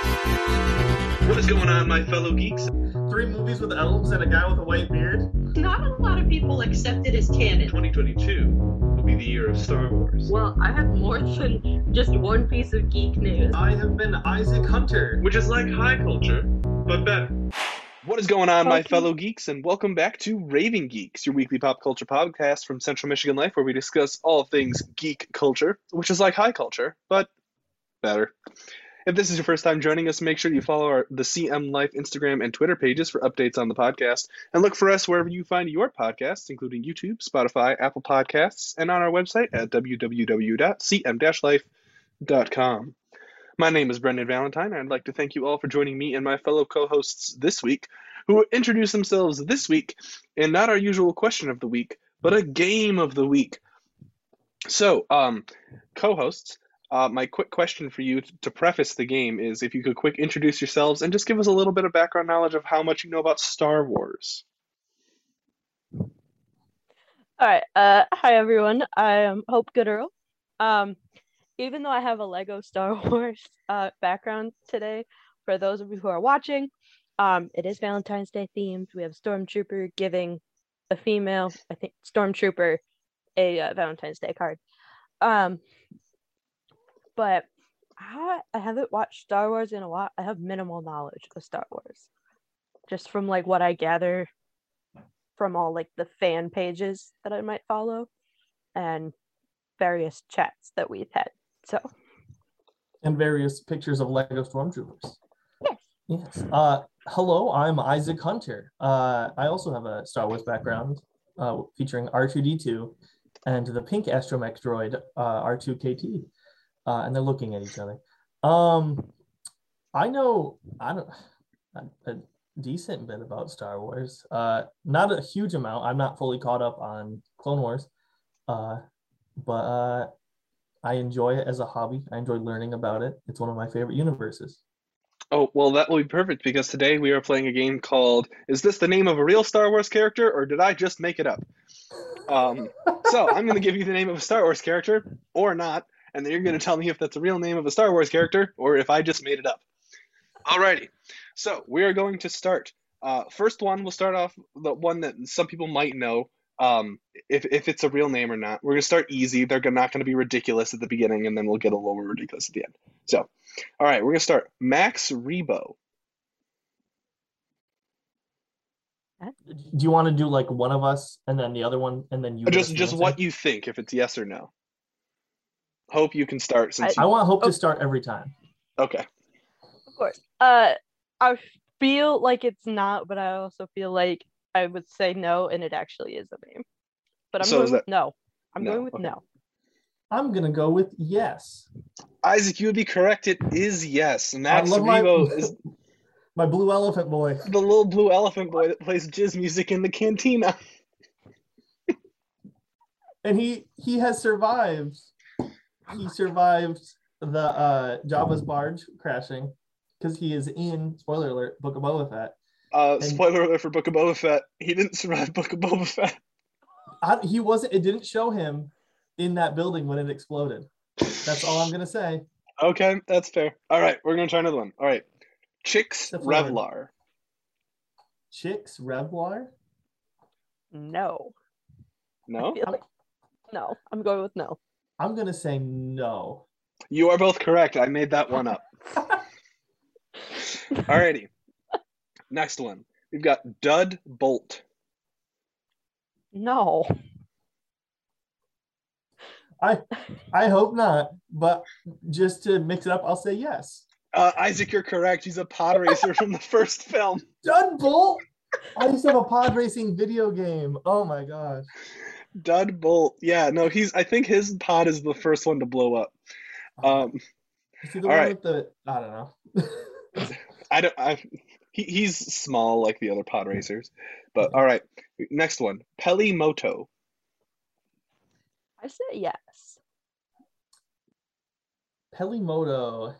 What is going on, my fellow geeks? Three movies with elves and a guy with a white beard. Not a lot of people accept it as canon. 2022 will be the year of Star Wars. Well, I have more than just one piece of geek news. I have been Isaac Hunter. Which is like high culture, but better. What is going on, my Okay. fellow geeks, and welcome back to Raving Geeks, your weekly pop culture podcast from Central Michigan Life, where we discuss all things geek culture, which is like high culture, but better. If this is your first time joining us, make sure you follow our, the CM Life Instagram and Twitter pages for updates on the podcast, and look for us wherever you find your podcasts, including YouTube, Spotify, Apple Podcasts, and on our website at www.cm-life.com. My name is Brendan Valentine, and I'd like to thank you all for joining me and my fellow co-hosts this week, who introduce themselves this week in not our usual question of the week, but a game of the week. So, um, co-hosts, uh, my quick question for you to preface the game is if you could quick introduce yourselves and just give us a little bit of background knowledge of how much you know about Star Wars. All right. Uh, hi everyone. I am Hope Gooderl. Um, even though I have a Lego Star Wars uh, background today, for those of you who are watching, um, it is Valentine's Day themed. We have Stormtrooper giving a female, I think, Stormtrooper a uh, Valentine's Day card. Um, but I, I haven't watched Star Wars in a while. I have minimal knowledge of Star Wars, just from like what I gather from all like the fan pages that I might follow and various chats that we've had. So And various pictures of Lego Stormtroopers. Yes. Yes. Uh, hello, I'm Isaac Hunter. Uh, I also have a Star Wars background uh, featuring R2D2 and the pink astromech droid uh, R2KT. Uh, and they're looking at each other. Um, I know I don't a, a decent bit about Star Wars. Uh, not a huge amount. I'm not fully caught up on Clone Wars. Uh, but uh, I enjoy it as a hobby. I enjoy learning about it. It's one of my favorite universes. Oh, well, that will be perfect because today we are playing a game called Is this the name of a real Star Wars character or did I just make it up? Um, so I'm going to give you the name of a Star Wars character or not, and then you're going to tell me if that's a real name of a Star Wars character or if I just made it up. Alrighty, so we are going to start. Uh, first one, we'll start off the one that some people might know. Um, if, if it's a real name or not, we're gonna start easy. They're not gonna be ridiculous at the beginning, and then we'll get a little more ridiculous at the end. So, all right, we're gonna start. Max Rebo. Do you want to do like one of us and then the other one and then you? Just just what you think, if it's yes or no. Hope you can start since I you, want Hope Oh. to start every time. okay. of course. Uh I feel like it's not, but I also feel like I would say no and it actually is a name. But I'm So going is with no. I'm No, going with okay. no. I'm gonna go with yes. Isaac, you would be correct. It is yes. Max I love my, is my blue elephant boy. the little blue elephant boy that plays jizz music in the cantina. and he he has survived. He survived the uh Jabba's barge crashing because he is in spoiler alert Book of Boba Fett. Uh, And- spoiler alert for Book of Boba Fett. He didn't survive Book of Boba Fett. I, he wasn't. It didn't show him in that building when it exploded. That's all I'm gonna say. Okay, that's fair. All right, we're gonna try another one. All right, Chicks Step. Revlar. Chicks Revlar. No. No, like no. I'm going with no. I'm gonna say no. you are both correct. I made that one up. Alrighty. Next one. We've got Dud Bolt. No. I I hope not, but just to mix it up, I'll say yes. Uh, Isaac, you're correct. He's a pod racer from the first film. Dud Bolt. I used to have a pod racing video game. Oh my gosh. Dud Bolt. Yeah, no, he's. I think his pod is the first one to blow up. Um, Is he the all one right. with the I don't know. I don't. I. He, he's small like the other pod racers, but all right. Next one. Peli Motto. I say yes. Peli Motto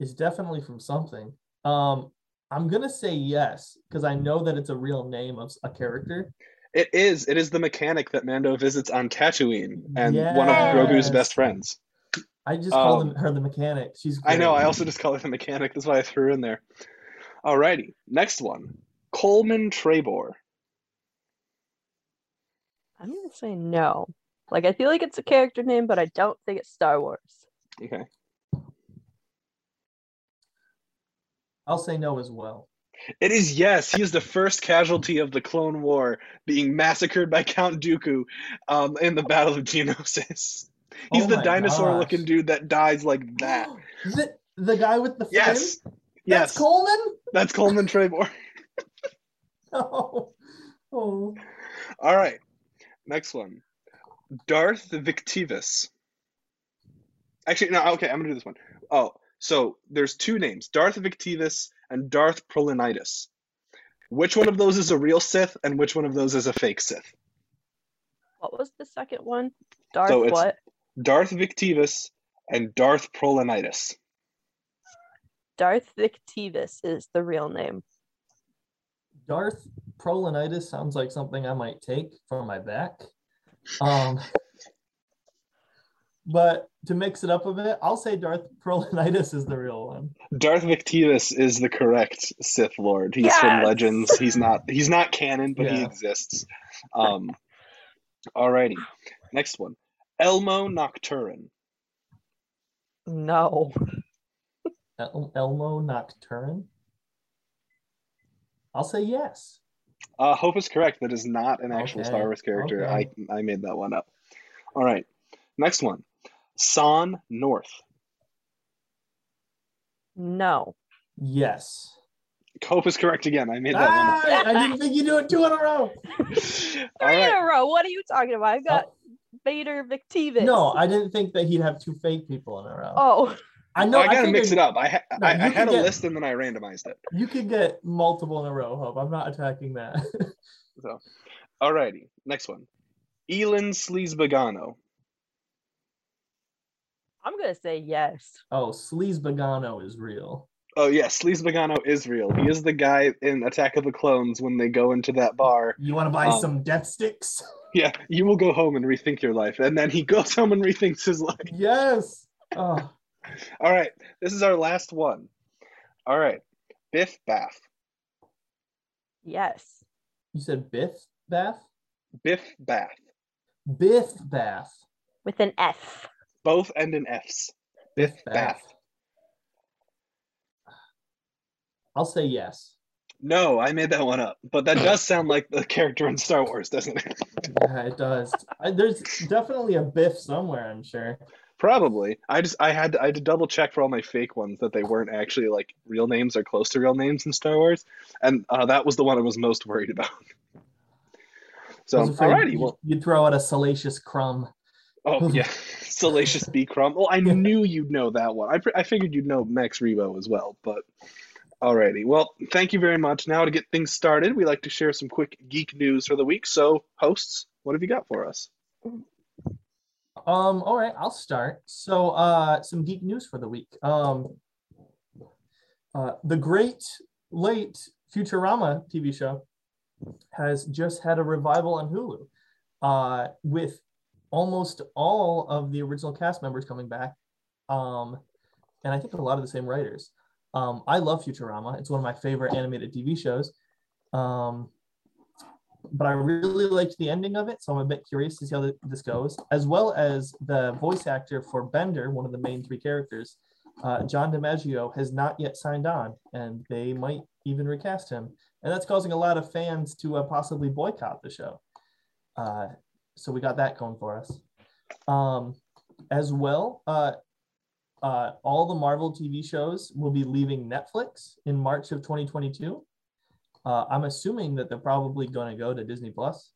is definitely from something. Um, I'm gonna say yes because I know that it's a real name of a character. It is. It is the mechanic that Mando visits on Tatooine and one of Grogu's best friends. I just call Um, them her the mechanic. She's. I know. I also just call her the mechanic. That's why I threw her in there. Alrighty, next one. Coleman Trebor. I'm gonna say no. Like I feel like it's a character name, but I don't think it's Star Wars. Okay. I'll say no as well. It is yes. He is the first casualty of the Clone War, being massacred by Count Dooku um, in the Battle of Geonosis. He's Oh the dinosaur-looking dude that dies like that. the, the guy with the fin? Yes, That's yes, Coleman. that's Coleman Trebor. Oh. oh. All right, next one. Darth Vectivus. Actually, no. Okay, I'm gonna do this one. Oh, so there's two names: Darth Vectivus and Darth Prolinitis. Which one of those is a real Sith, and which one of those is a fake Sith? What was the second one? Darth So it's- what? Darth Vectivus and Darth Prolinitis. Darth Vectivus is the real name. Darth Prolinitis sounds like something I might take for my back. Um, but to mix it up a bit, I'll say Darth Prolinitis is the real one. Darth Vectivus is the correct Sith Lord. He's from Legends. He's not. He's not canon, but he exists. Um, alrighty, next one. Elmo Nocturne. No. El- Elmo Nocturne. I'll say yes. Uh, Hope is correct. That is not an actual Okay, Star Wars character. okay. I I made that one up. All right, next one. Son North. No. Yes. Hope is correct again. I made that Ah, I didn't think you'd do it two in a row. one up. All Three in a row. What are you talking about? I've got Vader Victivus. No, I didn't think that he'd have two fake people in a row. Oh, I know. I gotta mix it up. I ha- No, I, I had a get- list and then I randomized it. You could get multiple in a row, Hope. I'm not attacking that. So, alrighty, next one. Elan Sleazebaggano. I'm gonna say yes. oh, Sleazebaggano is real. Oh yeah, Sleazebaggano is real. He is the guy in Attack of the Clones when they go into that bar. You want to buy Um, some death sticks? Yeah, you will go home and rethink your life, and then he goes home and rethinks his life. yes. Oh, All right, this is our last one. All right, Biff Bath. Yes. you said Biff Bath? Biff Bath. Biff Bath. With an F. Both end in F's. Biff Bath. I'll say yes. No, I made that one up, but that does sound like the character in Star Wars, doesn't it? Yeah, it does. I, there's definitely a Biff somewhere, I'm sure. Probably. I just I had to, I had to double check for all my fake ones that they weren't actually like real names or close to real names in Star Wars, and uh, that was the one I was most worried about. So, I was afraid alrighty, you- well, You'd throw out a salacious crumb. oh yeah, Salacious B. Crumb. Well, I knew you'd know that one. I, I figured you'd know Max Rebo as well, but alrighty. Well, thank you very much. Now to get things started, we like to share some quick geek news for the week. So, hosts, what have you got for us? Um, all right, I'll start. So, uh, some geek news for the week. Um, uh, the great late Futurama TV show has just had a revival on Hulu, uh, with almost all of the original cast members coming back, um, and I think a lot of the same writers. Um, I love Futurama; it's one of my favorite animated TV shows. Um, but I really liked the ending of it, so I'm a bit curious to see how th- this goes, as well as the voice actor for Bender, one of the main three characters. Uh, John DiMaggio has not yet signed on, and they might even recast him, and that's causing a lot of fans to uh, possibly boycott the show. Uh, so we got that going for us. Um, as well, uh, uh, all the Marvel TV shows will be leaving Netflix in March of 2022. Uh, I'm assuming that they're probably going to go to Disney Plus.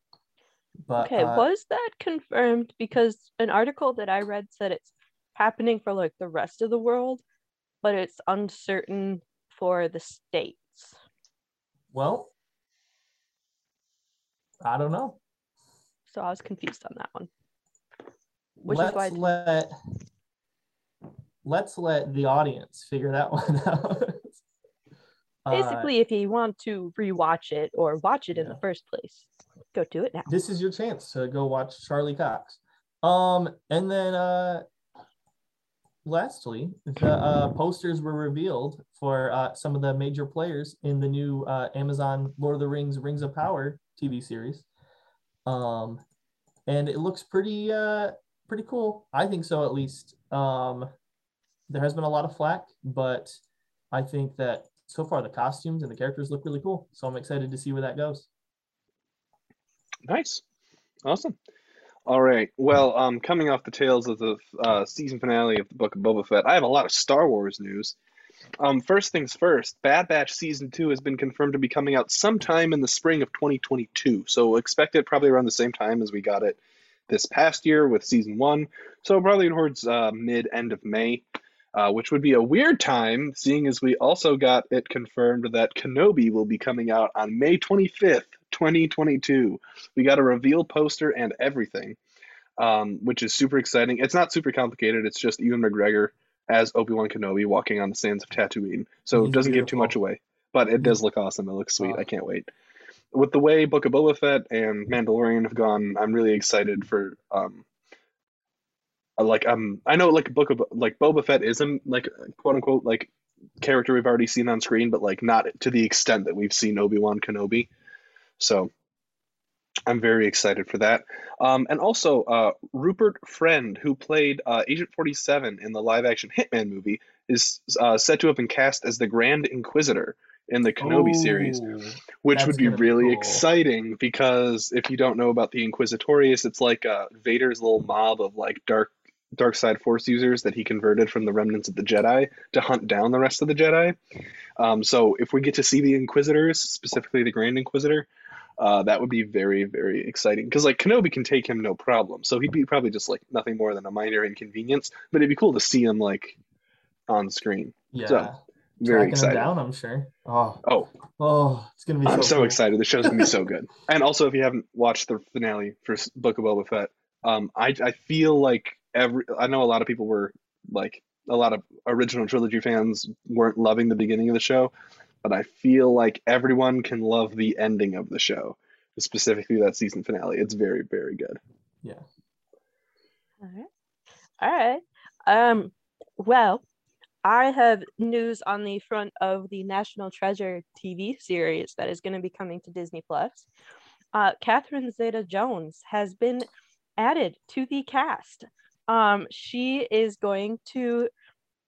But Okay, uh, was that confirmed? Because an article that I read said it's happening for like the rest of the world, but it's uncertain for the states. well, I don't know. So I was confused on that one. Which is let's why- let let's let the audience figure that one out. Uh, Basically, if you want to rewatch it or watch it in the first place, go do it now. this is your chance to go watch Charlie Cox. Um, and then uh, lastly, the uh, posters were revealed for uh, some of the major players in the new uh, Amazon Lord of the Rings Rings of Power TV series. Um, and it looks pretty uh, pretty cool. I think so, at least. Um, there has been a lot of flack, but I think that so far the costumes and the characters look really cool. So I'm excited to see where that goes. Nice. Awesome. All right. Well, um, coming off the tails of the uh, season finale of the Book of Boba Fett, I have a lot of Star Wars news. Um, first things first, Bad Batch season two has been confirmed to be coming out sometime in the spring of 2022. So expect it probably around the same time as we got it this past year with season one. So probably towards uh, mid end of May uh, which would be a weird time, seeing as we also got it confirmed that Kenobi will be coming out on May 25th, 2022. We got a reveal poster and everything, um, which is super exciting. It's not super complicated, it's just Ewan McGregor as Obi Wan Kenobi walking on the sands of Tatooine. So it doesn't beautiful. give too much away, but it does look awesome. It looks sweet. Wow. I can't wait. With the way Book of Boba Fett and Mandalorian have gone, I'm really excited for um, like um I know like book of like Boba Fett isn't like quote unquote like character we've already seen on screen, but like not to the extent that we've seen Obi Wan Kenobi. So I'm very excited for that. Um, and also uh, Rupert Friend, who played uh, Agent 47 in the live action Hitman movie, is uh, said to have been cast as the Grand Inquisitor in the Kenobi series, which would be really be cool. exciting because if you don't know about the Inquisitorius, it's like uh, Vader's little mob of like dark dark side force users that he converted from the remnants of the Jedi to hunt down the rest of the Jedi. Um, so if we get to see the Inquisitors, specifically the Grand Inquisitor, uh, that would be very very exciting because like Kenobi can take him no problem. So he'd be probably just like nothing more than a minor inconvenience, but it'd be cool to see him like on screen. Yeah. So, very excited. down, I'm sure. Oh, oh, oh, it's gonna be. I'm so, so excited. The show's gonna be so good. And also, if you haven't watched the finale for Book of Boba Fett, um, I I feel like every I know a lot of people were like a lot of original trilogy fans weren't loving the beginning of the show, but I feel like everyone can love the ending of the show, specifically that season finale. It's very very good. Yeah. All right. All right. Um well, I have news on the front of the National Treasure TV series that is going to be coming to Disney Plus. Uh, Catherine Zeta Jones has been added to the cast. Um, she is going to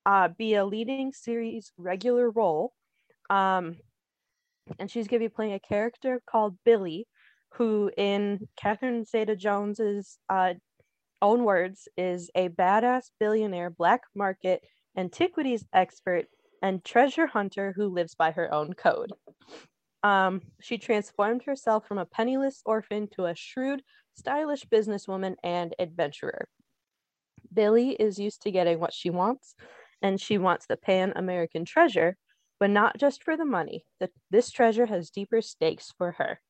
uh, be a leading series regular role. Um, and she's going to be playing a character called Billy, who, in Catherine Zeta Jones's uh, own words, is a badass billionaire black market antiquities expert and treasure hunter who lives by her own code. Um, she transformed herself from a penniless orphan to a shrewd, stylish businesswoman and adventurer. Billy is used to getting what she wants, and she wants the Pan American treasure, but not just for the money. This treasure has deeper stakes for her.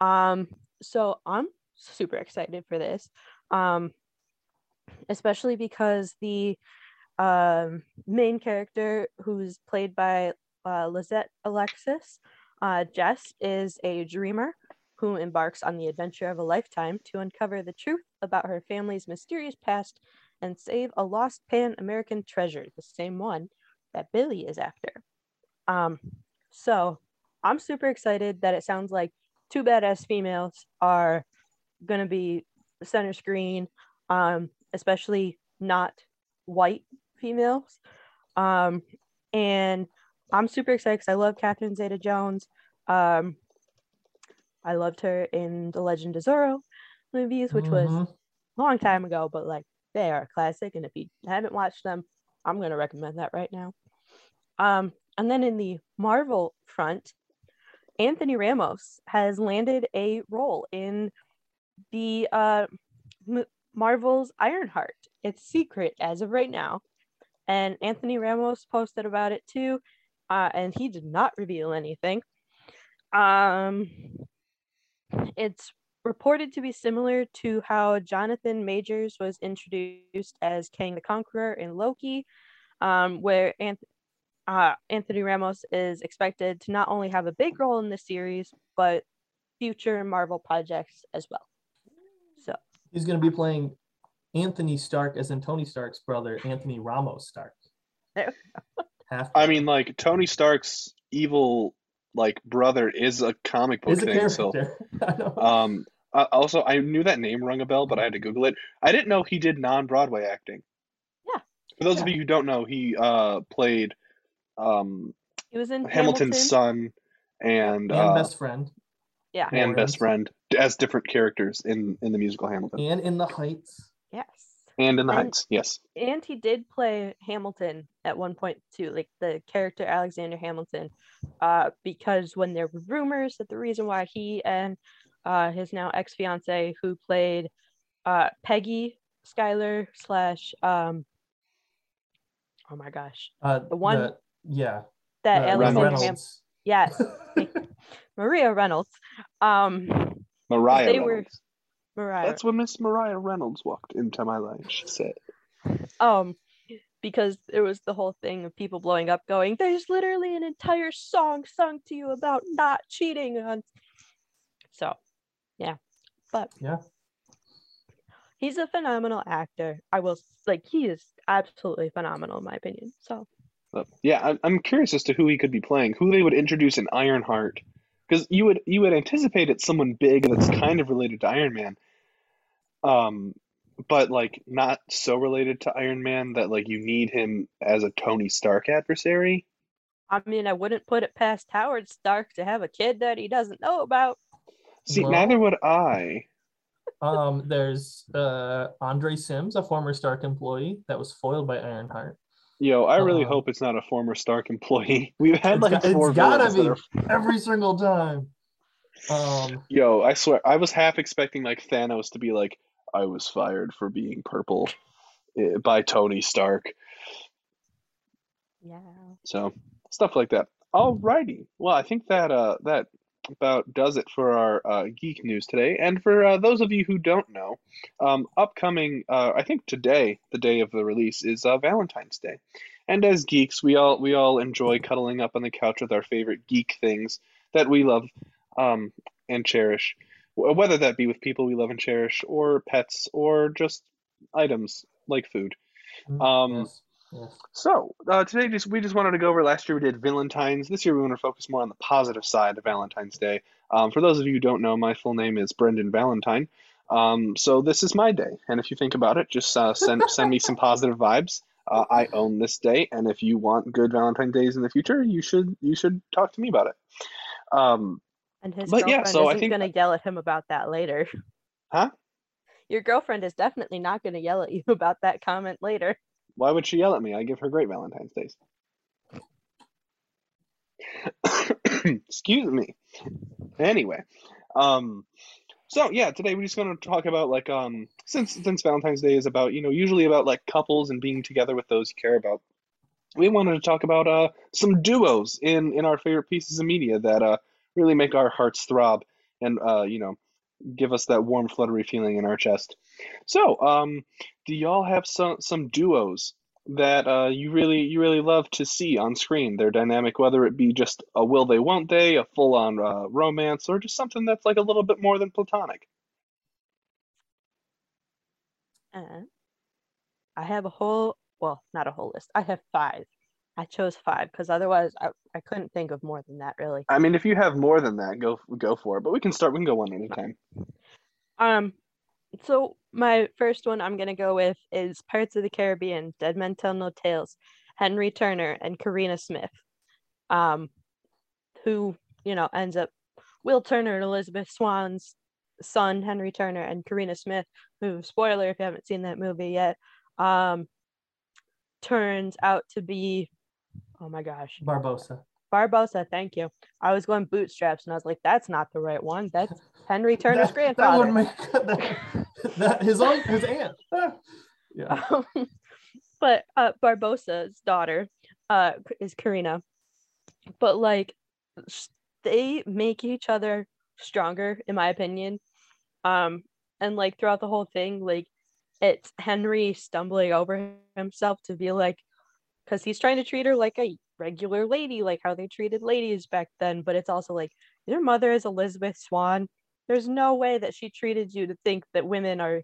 Um, so I'm super excited for this, um, especially because the um, main character, who's played by uh, Lizette Alexis, uh, Jess, is a dreamer who embarks on the adventure of a lifetime to uncover the truth about her family's mysterious past and save a lost Pan American treasure, the same one that Billy is after. Um, so I'm super excited that it sounds like two badass females are going to be center screen, um, especially not white females. Um, and I'm super excited because I love Catherine Zeta Jones. Um, I loved her in the Legend of Zorro movies, which mm-hmm. was a long time ago, but like they are a classic. And if you haven't watched them, I'm going to recommend that right now. Um, and then in the Marvel front, Anthony Ramos has landed a role in the uh, M- Marvel's Ironheart. It's secret as of right now. And Anthony Ramos posted about it too. Uh, and he did not reveal anything. Um, it's reported to be similar to how Jonathan Majors was introduced as Kang the Conqueror in Loki, um, where Anth- uh, Anthony Ramos is expected to not only have a big role in the series, but future Marvel projects as well. So he's going to be playing Anthony Stark as in Tony Stark's brother, Anthony Ramos Stark. Half I mean, like Tony Stark's evil like brother is a comic book is a thing. So. I know. um, uh, also I knew that name rung a bell, but I had to Google it. I didn't know he did non-Broadway acting. Yeah. For those of you who don't know, he uh played um He was in Hamilton's Hamilton. son and and uh, best friend. Yeah. and best friend as different characters in in the musical Hamilton And in the Heights. Yes. and in the and- Heights. Yes. and he did play Hamilton at one point too, like the character Alexander Hamilton, uh, because when there were rumors that the reason why he and uh, his now ex fiance, who played uh, Peggy Schuyler slash um, oh my gosh, Uh, The one- yeah. that uh, Alexander Reynolds. Ham- yes, Maria Reynolds, um, Mariah they were- Mariah, That's when Miss Mariah Reynolds walked into my life. She said, um because there was the whole thing of people blowing up going there's literally an entire song sung to you about not cheating on so yeah but Yeah. he's a phenomenal actor i will like he is absolutely phenomenal in my opinion so But, yeah, I'm, I'm curious as to who he could be playing, who they would introduce in Ironheart, because you would you would anticipate it's someone big that's kind of related to Iron Man, um, but like not so related to Iron Man that like you need him as a Tony Stark adversary. i mean i wouldn't put it past howard stark to have a kid that he doesn't know about See, Well- neither would I. Um, there's uh Andre Sims, a former Stark employee that was foiled by Ironheart. Yo, I really Uh, hope it's not a former Stark employee. We've had like got- four it's gotta be. are Every single time. Um, Yo, I swear, I was half expecting like Thanos to be like, I was fired for being purple eh, by Tony Stark. yeah So stuff like that. Alrighty. Well, I think that uh that about does it for our uh, geek news today. And for uh, those of you who don't know, um, upcoming, uh, I think today, the day of the release, is uh, Valentine's Day. And as geeks, we all we all enjoy cuddling up on the couch with our favorite geek things that we love um, and cherish, whether that be with people we love and cherish, or pets, or just items like food. Um, yes, So uh, today, just we just wanted to go over. Last year we did Valentine's. This year we want to focus more on the positive side of Valentine's Day. Um, for those of you who don't know, my full name is Brendan Valentine. Um, so this is my day, and if you think about it, just uh, send send me some positive vibes. Uh, I own this day, and if you want good Valentine's days in the future, you should you should talk to me about it. Um, and his But yeah, girlfriend so isn't think- going to yell at him about that later Huh? your girlfriend is definitely not going to yell at you about that comment later why would she yell at me? I give her great Valentine's days. Excuse me. Anyway, um, so yeah, today we're just going to talk about like um, since since Valentine's Day is about you know usually about like couples and being together with those you care about. We wanted to talk about uh some duos in in our favorite pieces of media that uh really make our hearts throb and uh you know give us that warm fluttery feeling in our chest. So um, do y'all have some some duos that uh, you really you really love to see on screen? Their dynamic, whether it be just a will they won't they, a full on uh, romance, or just something that's like a little bit more than platonic. Uh, I have a whole, well, not a whole list. I have five. I chose five because otherwise I, I couldn't think of more than that really. I mean, if you have more than that, go go for it. But we can start. We can go one at a time. Um, so my first one I'm gonna go with is Pirates of the Caribbean: Dead Men Tell No Tales, Henry Turner and Karina Smith, um, who you know ends up Will Turner and Elizabeth Swann's son, Henry Turner, and Karina Smith, who spoiler if you haven't seen that movie yet, um, turns out to be, oh my gosh, Barbossa. Barbossa. Thank you. I was going bootstraps, and I was like, that's not the right one. That's Henry Turner's that, grandfather. That would make that, that his own his aunt. Ah. yeah. Um, but uh, Barbossa's daughter uh, is Karina. But like, they make each other stronger, in my opinion. Um, and like throughout the whole thing, like it's Henry stumbling over himself to be like, because he's trying to treat her like a regular lady, like how they treated ladies back then. But it's also like your mother is Elizabeth Swann. There's no way that she treated you to think that women are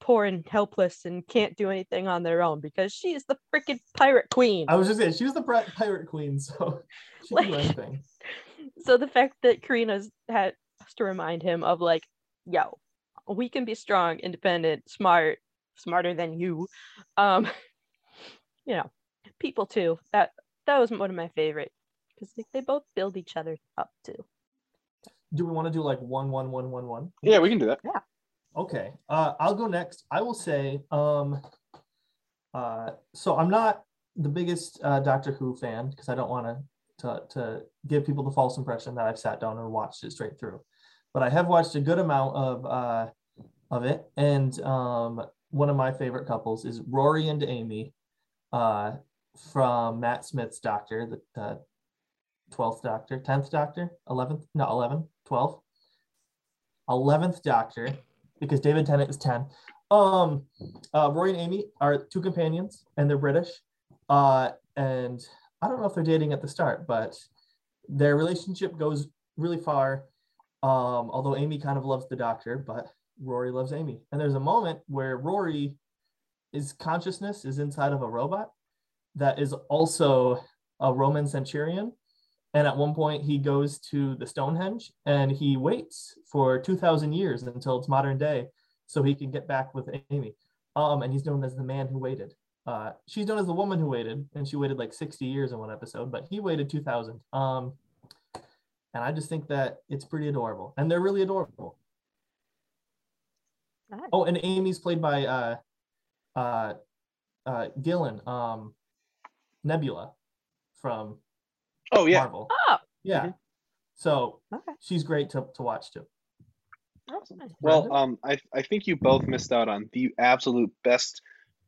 poor and helpless and can't do anything on their own because she is the freaking pirate queen. I was just saying she was the pirate queen, so she can do Like- anything. so the fact that Karina's had has to remind him of like, yo, we can be strong, independent, smart, smarter than you. Um, you know, people too. That that was one of my favorite because they, they both build each other up too. Do we want to do like one, one, one, one, one? Yeah, we can do that. Yeah. Okay. Uh, I'll go next. I will say, um, uh, so I'm not the biggest uh, Doctor Who fan because I don't want to to to give people the false impression that I've sat down and watched it straight through. But I have watched a good amount of uh, of it, and um, one of my favorite couples is Rory and Amy uh, from Matt Smith's Doctor, the, the 12th Doctor, 10th Doctor, 11th, no, 11, 12, 11th Doctor, because David Tennant is 10. Um, uh, Rory and Amy are two companions, and they're British. Uh, and I don't know if they're dating at the start, but their relationship goes really far. Um, although Amy kind of loves the doctor, but Rory loves Amy. And there's a moment where Rory, his consciousness is inside of a robot that is also a Roman centurion. And at one point, he goes to the Stonehenge and he waits for 2,000 years until it's modern day so he can get back with Amy. Um, and he's known as the man who waited. Uh, she's known as the woman who waited, and she waited like 60 years in one episode, but he waited 2,000. Um, and I just think that it's pretty adorable, and they're really adorable. Nice. Oh, and Amy's played by uh, uh, uh, Gillan, um, Nebula from Oh yeah. Marvel. Oh, Yeah. Mhm. So okay. she's great to, to watch too. Well, Brandon? um, I I think you both missed out on the absolute best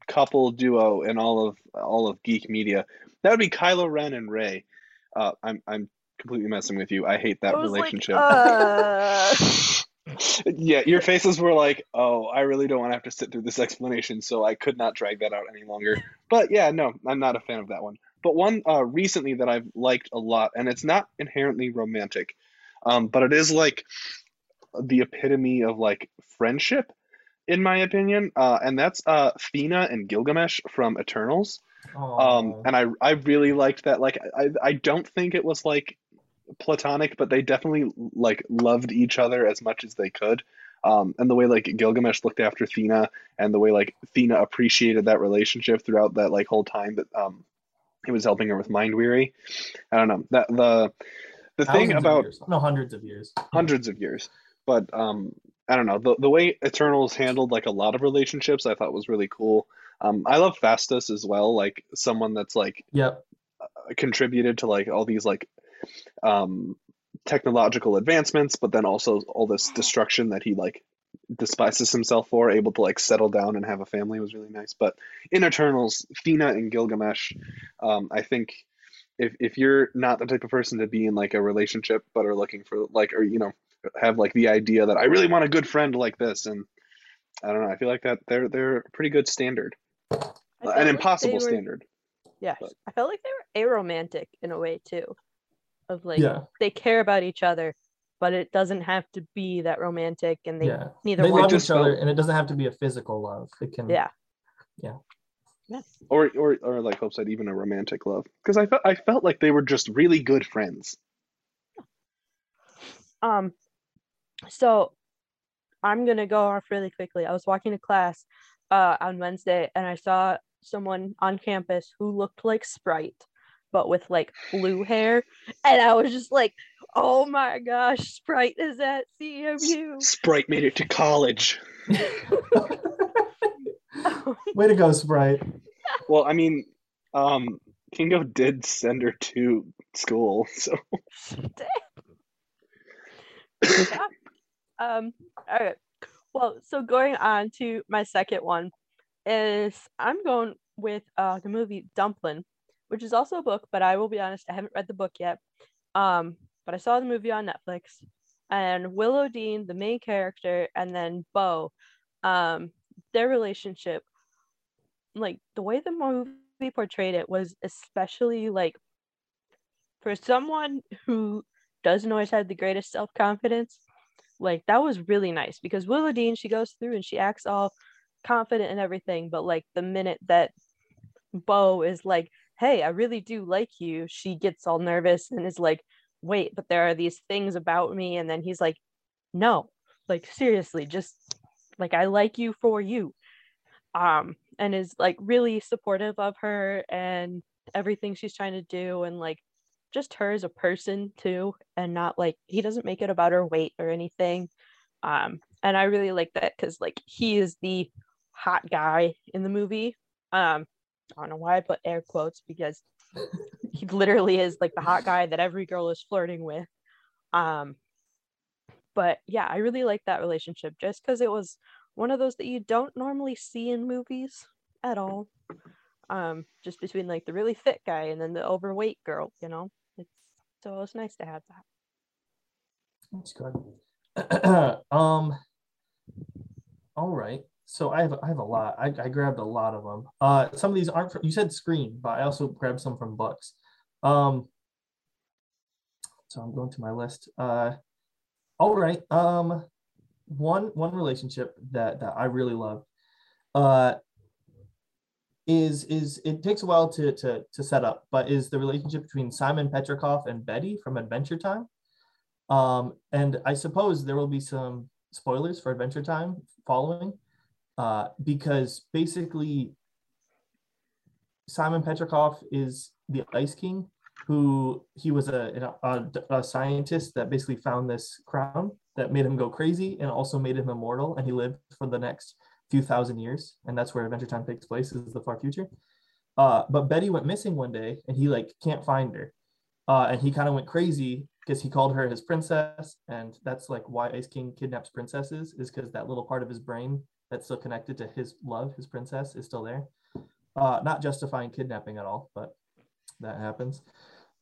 couple duo in all of all of geek media. That would be Kylo Ren and Rey. Uh, I'm I'm completely messing with you. I hate that I was like, relationship. uh, yeah, your faces were like, "Oh, I really don't want to have to sit through this explanation," so I could not drag that out any longer. But yeah, no, I'm not a fan of that one. But one uh, recently that I've liked a lot, and it's not inherently romantic, um, but it is like the epitome of like friendship, in my opinion, uh, and that's uh, Thena and Gilgamesh from Eternals. Um, and I I really liked that. Like I I don't think it was like platonic, but they definitely like loved each other as much as they could. Um, and the way like Gilgamesh looked after Thena, and the way like Thena appreciated that relationship throughout that like whole time that um he was helping her with Mind Weary. I don't know that the the thing Thousands about no hundreds of years. hundreds of years. But um, I don't know the the way Eternals handled like a lot of relationships, I thought was really cool. Um, I love Phastos as well, like someone that's like Yep. contributed to like all these like um technological advancements, but then also all this destruction that he like despises himself for, able to like settle down and have a family was really nice. But in Eternals, Thena and Gilgamesh, um, I think if if you're not the type of person to be in like a relationship but are looking for like or you know have like the idea that I really want a good friend like this and I don't know, I feel like that they're they're a pretty good standard. An impossible they were- standard. Yeah, but- I felt like they were aromantic in a way too, of like yeah. they care about each other, but it doesn't have to be that romantic, and they yeah. neither They love each other, and it doesn't have to be a physical love. It can. Yeah. Yeah. Yes. or or or like Hope said, even a romantic love. Because I felt I felt like they were just really good friends. Um, so I'm gonna go off really quickly. I was walking to class uh on Wednesday and I saw someone on campus who looked like Sprite, but with like blue hair. And I was just like, oh my gosh, Sprite is at CMU. Sprite made it to college. Way to go, Sprite. Well, I mean, um, Kingo did send her to school, so um all right well so going on to my second one is i'm going with uh the movie dumpling which is also a book but i will be honest i haven't read the book yet um but i saw the movie on netflix and willow dean the main character and then bo um their relationship like the way the movie portrayed it was especially like for someone who doesn't always have the greatest self-confidence like that was really nice because Willow Dean she goes through and she acts all confident and everything, but like the minute that Bo is like, "Hey, I really do like you," she gets all nervous and is like, "Wait, but there are these things about me," and then he's like, "No, like seriously, just like I like you for you," um, and is like really supportive of her and everything she's trying to do, and like just her as a person too, and not like he doesn't make it about her weight or anything. Um, and I really like that because like he is the hot guy in the movie. Um, I don't know why I put air quotes because literally is like the hot guy that every girl is flirting with. Um, but yeah, I really like that relationship just because it was one of those that you don't normally see in movies at all. Um, just between like the really fit guy and then the overweight girl, you know. It's so it's nice to have that. That's good. um. All right. So I have I have a lot. I, I grabbed a lot of them. Uh, some of these aren't. From, you said screen, but I also grabbed some from books. Um. So I'm going to my list. Uh. All right. Um. One one relationship that that I really love. Uh. Is is it takes a while to to to set up, but is the relationship between Simon Petrikov and Betty from Adventure Time. Um, and I suppose there will be some spoilers for Adventure Time following, uh, because basically Simon Petrikov is the Ice King, who he was a, a, a scientist that basically found this crown that made him go crazy and also made him immortal, and he lived for the next few thousand years, and that's where Adventure Time takes place, is the far future. Uh, but Betty went missing one day, and he like can't find her, uh, and he kind of went crazy because he called her his princess, and that's like why Ice King kidnaps princesses, is because that little part of his brain that's still connected to his love, his princess, is still there. Uh, not justifying kidnapping at all, but that happens.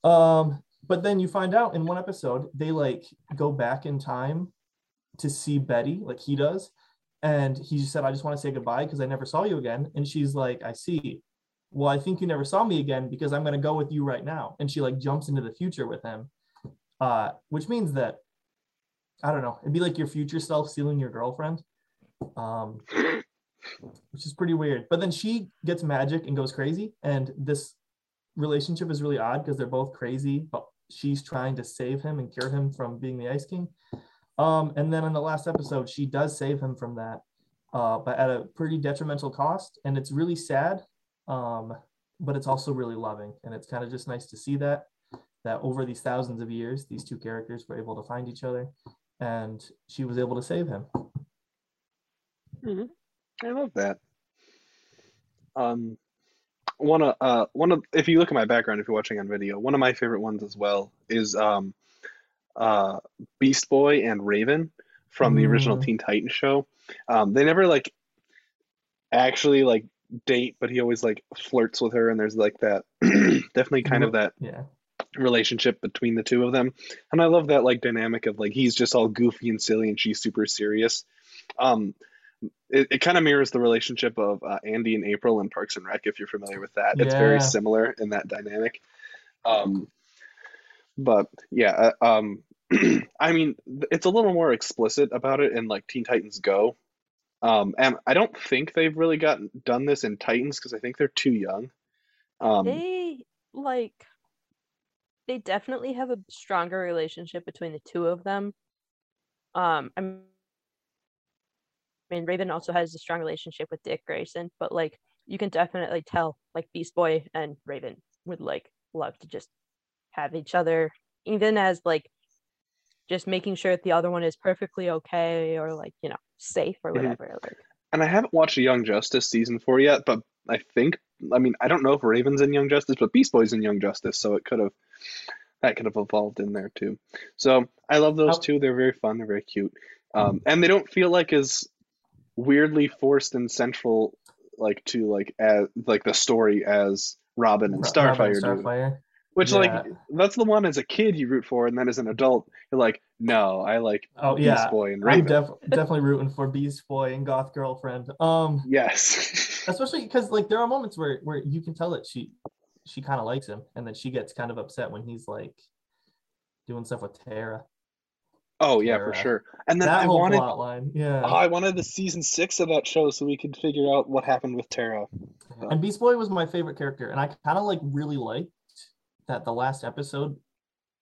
Um, but then you find out in one episode they like go back in time to see Betty, like he does, and he just said, "I just want to say goodbye because I never saw you again." And she's like, "I see." Well, I think you never saw me again because I'm going to go with you right now. And she like jumps into the future with him, uh, which means that I don't know. It'd be like your future self stealing your girlfriend, um, which is pretty weird. But then she gets magic and goes crazy, and this relationship is really odd because they're both crazy, but she's trying to save him and cure him from being the Ice King. Um, and then in the last episode, she does save him from that, uh, but at a pretty detrimental cost. And it's really sad, um, but it's also really loving. And it's kind of just nice to see that, that over these thousands of years, these two characters were able to find each other and she was able to save him. I love that. Um, one of uh one of if you look at my background, if you're watching on video, one of my favorite ones as well is um uh Beast Boy and Raven from the original Mm. Teen Titans show. Um, they never like actually like date, but he always like flirts with her, and there's like that definitely kind of that Yeah. relationship between the two of them and i love that like dynamic of like he's just all goofy and silly and she's super serious um it, it kind of mirrors the relationship of uh, andy and april in parks and rec if you're familiar with that. It's very similar in that dynamic. Um but yeah uh, um i mean it's a little more explicit about it in like teen titans go. Um and i don't think they've really gotten done this in titans because i think they're too young. Um they like they definitely have a stronger relationship between the two of them. Um i m- I mean raven also has a strong relationship with dick grayson but like you can definitely tell like beast boy and raven would like love to just have each other even as like just making sure that the other one is perfectly okay or like you know safe or Mhm. whatever like and I haven't watched Young Justice season four yet, but I think I mean I don't know if Raven's in Young Justice, but Beast Boy's in Young Justice, so it could have that could have evolved in there too. So I love those How- two. They're very fun. They're very cute, um, and they don't feel like as weirdly forced and central like to like as like the story as Robin and Starfire Robin do. Starfire. Which Yeah. like that's the one as a kid you root for, and then as an adult you're like, no, I like Oh Beast yeah, Boy and I'm def- definitely rooting for Beast Boy and Goth Girlfriend. Um, yes. especially because like there are moments where where you can tell that she she kind of likes him, and then she gets kind of upset when he's like doing stuff with Tara. Oh yeah, for sure. And then that I wanted line. Yeah. oh, I wanted the season six of that show so we could figure out what happened with Tara. And Beast Boy was my favorite character, and I kind of like really liked that the last episode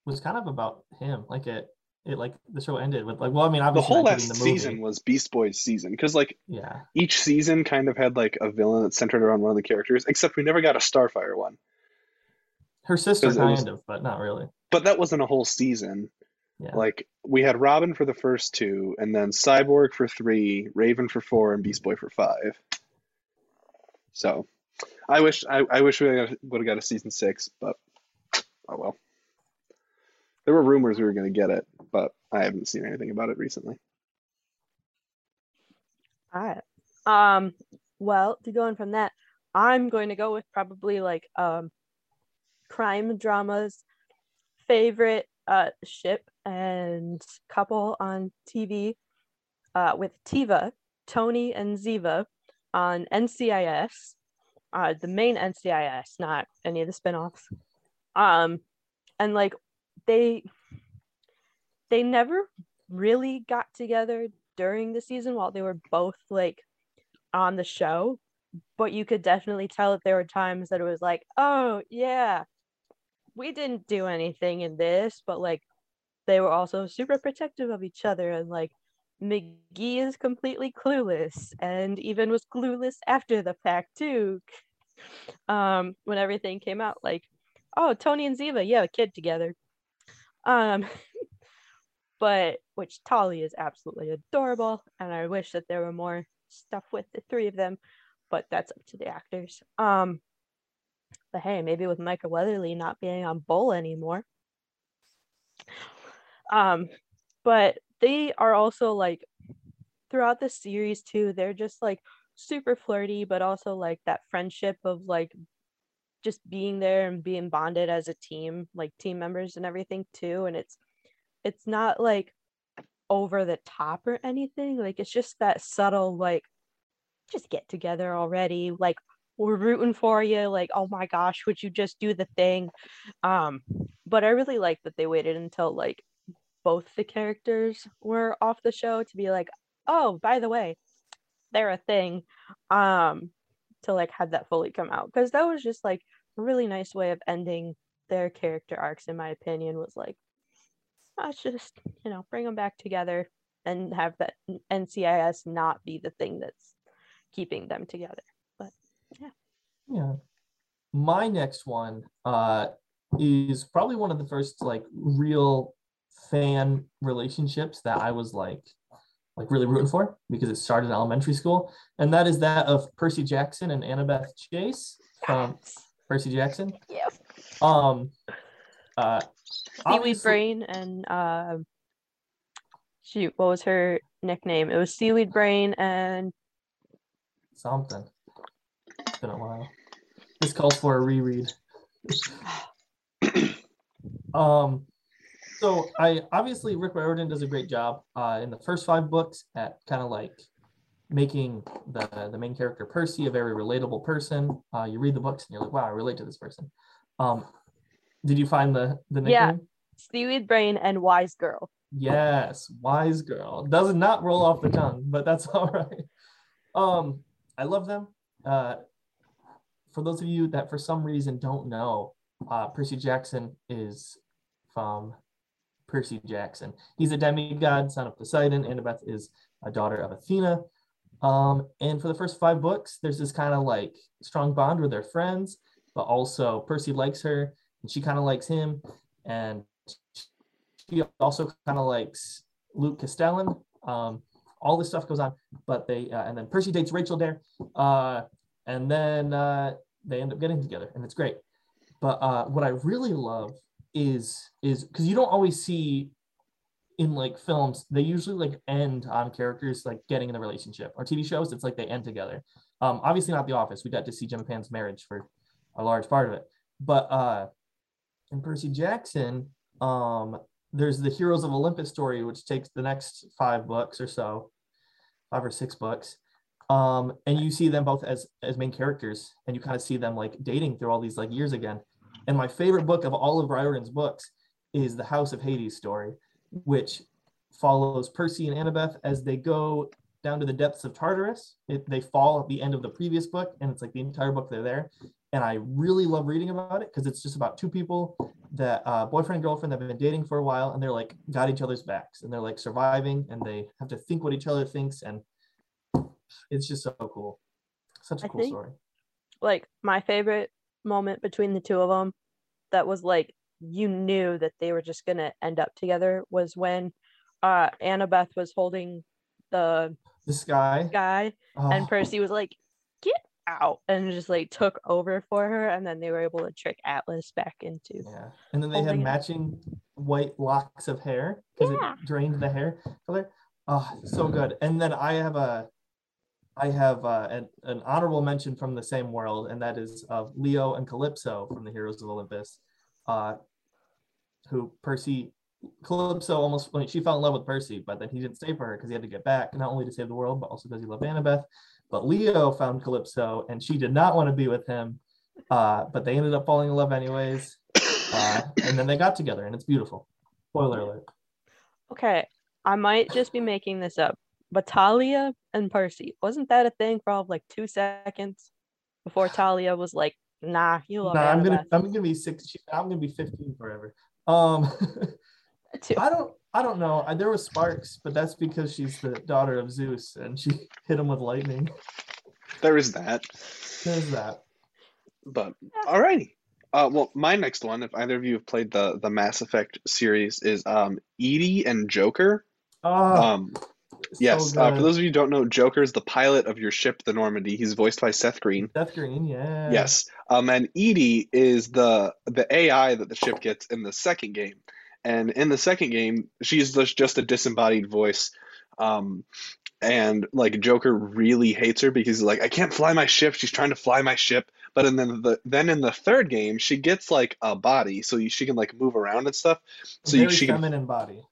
was kind of about him. Like it, it like the show ended with like, well, I mean, The whole last the season was Beast Boy's season because like Yeah, each season kind of had like a villain that centered around one of the characters, except we never got a Starfire one. her sister, kind was- of, but not really. But that wasn't a whole season. Yeah. Like we had Robin for the first two, and then Cyborg for three, Raven for four, and Beast Boy for five. So, I wish I, I wish we would have got a season six, but oh well. There were rumors we were going to get it, but I haven't seen anything about it recently. All right. Um, well, to go on from that, I'm going to go with probably like um crime dramas favorite uh ship and couple on TV uh with Tiva, Tony and Ziva on NCIS. Uh the main NCIS, not any of the spin-offs. Um and like they they never really got together during the season while they were both like on the show but you could definitely tell that there were times that it was like oh yeah we didn't do anything in this but like they were also super protective of each other and like mcgee is completely clueless and even was clueless after the fact too um when everything came out like oh tony and ziva yeah a kid together um but which Tali is absolutely adorable, and I wish that there were more stuff with the three of them, but that's up to the actors. Um, but hey, maybe with Michael Weatherly not being on Bull anymore. Um, but they are also like throughout the series too, they're just like super flirty, but also like that friendship of like just being there and being bonded as a team, like team members and everything too. And it's it's not like over the top or anything. Like it's just that subtle, like, just get together already. Like we're rooting for you. Like, oh my gosh, would you just do the thing? Um, but I really like that they waited until like both the characters were off the show to be like, oh, by the way, they're a thing. Um, to like have that fully come out. Because that was just like a really nice way of ending their character arcs, in my opinion, was like let's just you know bring them back together and have that NCIS not be the thing that's keeping them together. But Yeah. Yeah. My next one uh is probably one of the first like real fan relationships that I was like like really rooting for because it started in elementary school. And that is that of Percy Jackson and Annabeth Chase from Percy Jackson. yeah, Um uh Seaweed Brain and uh, shoot, what was her nickname? It was Seaweed Brain and something. It's been a while. This calls for a reread. um, so I obviously Rick Riordan does a great job uh, in the first five books at kind of like making the the main character Percy a very relatable person. Uh, you read the books and you're like, wow, I relate to this person. Um, did you find the the nickname? Yeah. Seaweed Brain and Wise Girl. Yes, wise girl. Does not roll off the tongue, but that's all right. Um, I love them. Uh, for those of you that for some reason don't know, uh, Percy Jackson is from Percy Jackson. He's a demigod, son of Poseidon. Annabeth is a daughter of Athena. Um, and for the first five books, there's this kind of like strong bond where they're friends, but also Percy likes her and she kind of likes him. And she also kind of likes Luke Castellan. Um, all this stuff goes on, but they uh, and then Percy dates Rachel Dare, uh, and then uh, they end up getting together, and it's great. But uh, what I really love is is because you don't always see in like films they usually like end on characters like getting in a relationship or TV shows it's like they end together. Um, obviously not The Office. We got to see Jim Pam's marriage for a large part of it, but uh, in Percy Jackson, um, there's the Heroes of Olympus story, which takes the next five books or so, five or six books. Um, and you see them both as as main characters, and you kind of see them like dating through all these like years again. And my favorite book of all of Riordan's books is the House of Hades story, which follows Percy and Annabeth as they go down to the depths of Tartarus. It, they fall at the end of the previous book, and it's like the entire book they're there. And I really love reading about it because it's just about two people that uh, boyfriend and girlfriend that have been dating for a while, and they're like got each other's backs, and they're like surviving, and they have to think what each other thinks, and it's just so cool. Such a I cool think- story. like my favorite moment between the two of them that was like you knew that they were just gonna end up together was when uh annabeth was holding the This guy, guy and oh, percy was like get out and just like took over for her and then they were able to trick atlas back into Yeah, and then they had holding it. matching white locks of hair because Yeah. it drained the hair color. Oh, so good. And then I have a, I have uh an, an honorable mention from the same world, and that is of Leo and Calypso from the Heroes of Olympus, uh, who Percy, Calypso almost when she fell in love with Percy, but then he didn't stay for her because he had to get back, not only to save the world, but also because he loved Annabeth. But Leo found Calypso, and she did not want to be with him. Uh, but they ended up falling in love anyways uh, and then they got together and it's beautiful spoiler alert okay i might just be making this up but thalia and percy wasn't that a thing for all of like two seconds before thalia was like nah you love nah, i'm gonna Annabeth i'm gonna be six i'm gonna be 15 forever um too. i don't i don't know I, there was sparks but that's because she's the daughter of zeus and she hit him with lightning There is that. there's that But alrighty. Uh, well, my next one, if either of you have played the the Mass Effect series, is um EDI and Joker. oh Um, yes. so uh, for those of you who don't know, Joker is the pilot of your ship, the Normandy. He's voiced by Seth Green. Seth Green, yeah. Yes. Um, and EDI is the the AI that the ship gets in the second game. And in the second game, she's just, just a disembodied voice. Um, and like Joker really hates her because he's like, I can't fly my ship. She's trying to fly my ship. But and then the then in the third game, she gets like a body, so she can like move around and stuff. So you, Very she can body.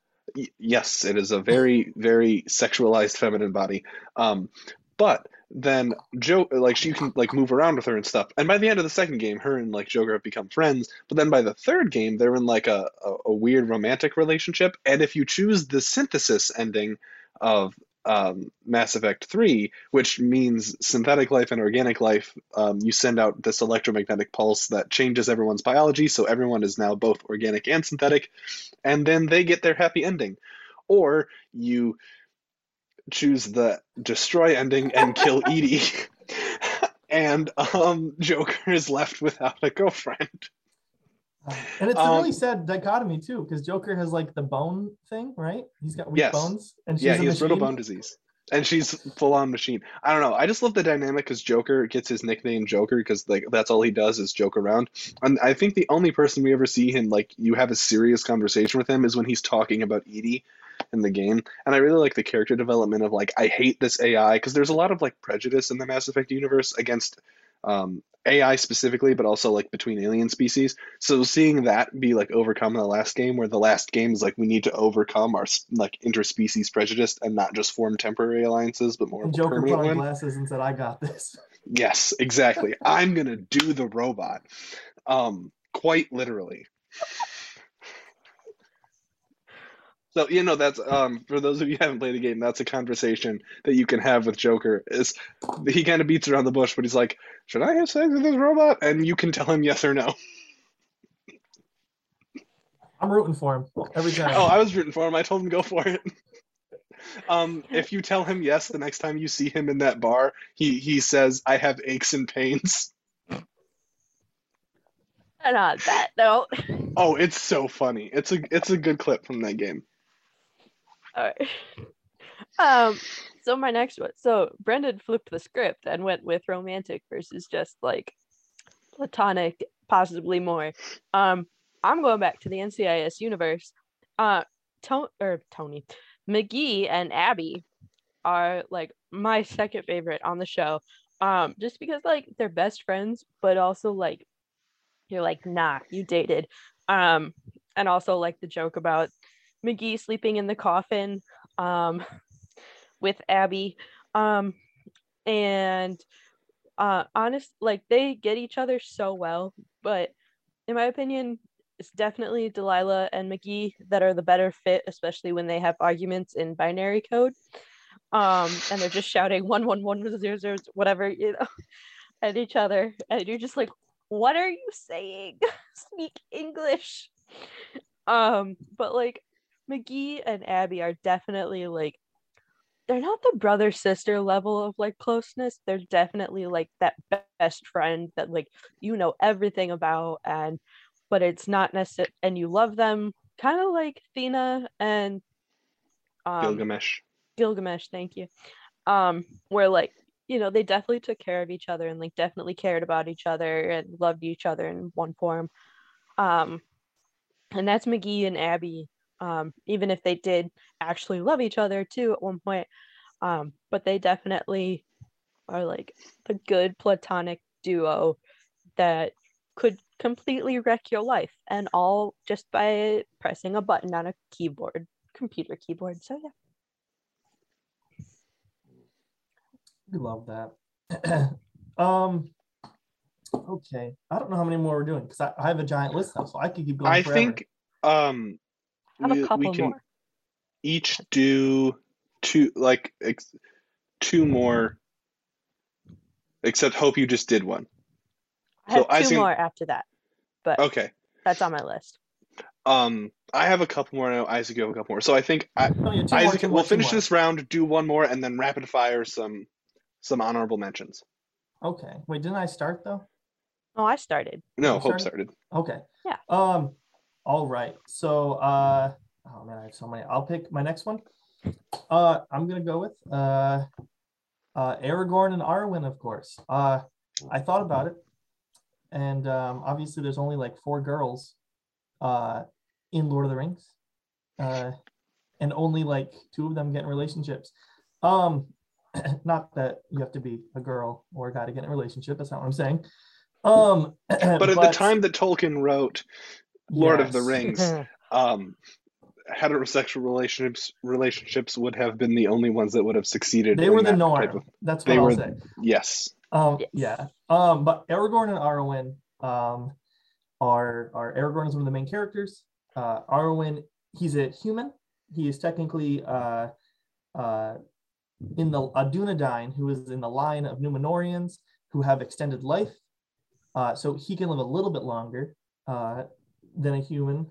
Yes, it is a very, very sexualized feminine body. Um, but then Joe, like she can like move around with her and stuff. And by the end of the second game, her and like Joker have become friends. But then by the third game, they're in like a, a, a weird romantic relationship. And if you choose the synthesis ending of um, Mass Effect 3, which means synthetic life and organic life, um, you send out this electromagnetic pulse that changes everyone's biology. So everyone is now both organic and synthetic. And then they get their happy ending. Or you choose the destroy ending and kill EDI. and um, Joker is left without a girlfriend. And it's a Um, really sad dichotomy too, because Joker has like the bone thing, right? He's got weak Yes. bones, and she's yeah, he has brittle bone disease. And she's full on machine. I don't know. I just love the dynamic because Joker gets his nickname Joker because like that's all he does is joke around. And I think the only person we ever see him like you have a serious conversation with him is when he's talking about EDI in the game. And I really like the character development of like I hate this AI because there's a lot of like prejudice in the Mass Effect universe against um, AI specifically, but also like between alien species. So seeing that be like overcome in the last game, where the last game is like we need to overcome our like interspecies prejudice and not just form temporary alliances, but more And Joker put on glasses and said, "I got this." Yes, exactly. I'm gonna do the robot. Um, quite literally. So you know that's um for those of you who haven't played the game, that's a conversation that you can have with Joker. Is he kind of beats around the bush, but he's like, "Should I have sex with this robot?" And you can tell him yes or no. I'm rooting for him every time. Oh, I was rooting for him. I told him go for it. Um, if you tell him yes the next time you see him in that bar, he he says, "I have aches and pains." And on that note, Oh, it's so funny. It's a it's a good clip from that game. All right. Um, so my next one. So Brendan flipped the script and went with romantic versus just like platonic, possibly more. Um, I'm going back to the NCIS universe. Uh, or Tony, McGee and Abby are like my second favorite on the show. Um, just because like they're best friends, but also like you're like, nah, you dated. Um, and also like the joke about McGee sleeping in the coffin um with Abby. Um and uh honest like they get each other so well, but in my opinion, it's definitely Delilah and McGee that are the better fit, especially when they have arguments in binary code. Um, and they're just shouting one one one zero zero whatever, you know, at each other. And you're just like, what are you saying? Speak English. Um, but like McGee and Abby are definitely like they're not the brother sister level of like closeness. They're definitely like that best friend that like you know everything about and but it's not necessary and you love them kind of like Thena and um, Gilgamesh. Gilgamesh, thank you. Um, where like, you know, they definitely took care of each other and like definitely cared about each other and loved each other in one form. Um, and that's McGee and Abby. Um, even if they did actually love each other too at one point. Um, but they definitely are like a good platonic duo that could completely wreck your life and all just by pressing a button on a keyboard, computer keyboard. So yeah. We love that. um, okay. I don't know how many more we're doing because I, I have a giant list now, so I could keep going. I forever. think um I have we, a couple we can more. each do two like ex- two more except hope you just did one. I have so I two more after that, but Okay. that's on my list. Um I have a couple more. I know Isaac you have a couple more. So I think I, Oh, yeah, Isaac more, we'll two finish this round, do one more, and then rapid fire some some honorable mentions. Okay. Wait, didn't I start though? Oh, I started. No, You Hope started? started. Okay. Yeah. Um. All right. So, uh, oh man, I have so many. I'll pick my next one. Uh, I'm gonna go with uh, uh, Aragorn and Arwen, of course. Uh, I thought about it, and um, obviously, there's only like four girls, uh, in Lord of the Rings, uh, and only like two of them get in relationships. Um, not that you have to be a girl or a guy to get in a relationship. That's not what I'm saying. Um, But at the time that Tolkien wrote Lord of the Rings, um heterosexual relationships relationships would have been the only ones that would have succeeded. they were the that norm. of- That's what they I'll were- say. yes. Um, Yes. yeah. Um, but Aragorn and Arwen um, are are Aragorn is one of the main characters. Uh, Arwen, he's a human. He is technically uh, uh, in the Adunadine, who is in the line of Numenoreans who have extended life. Uh, so he can live a little bit longer uh, than a human.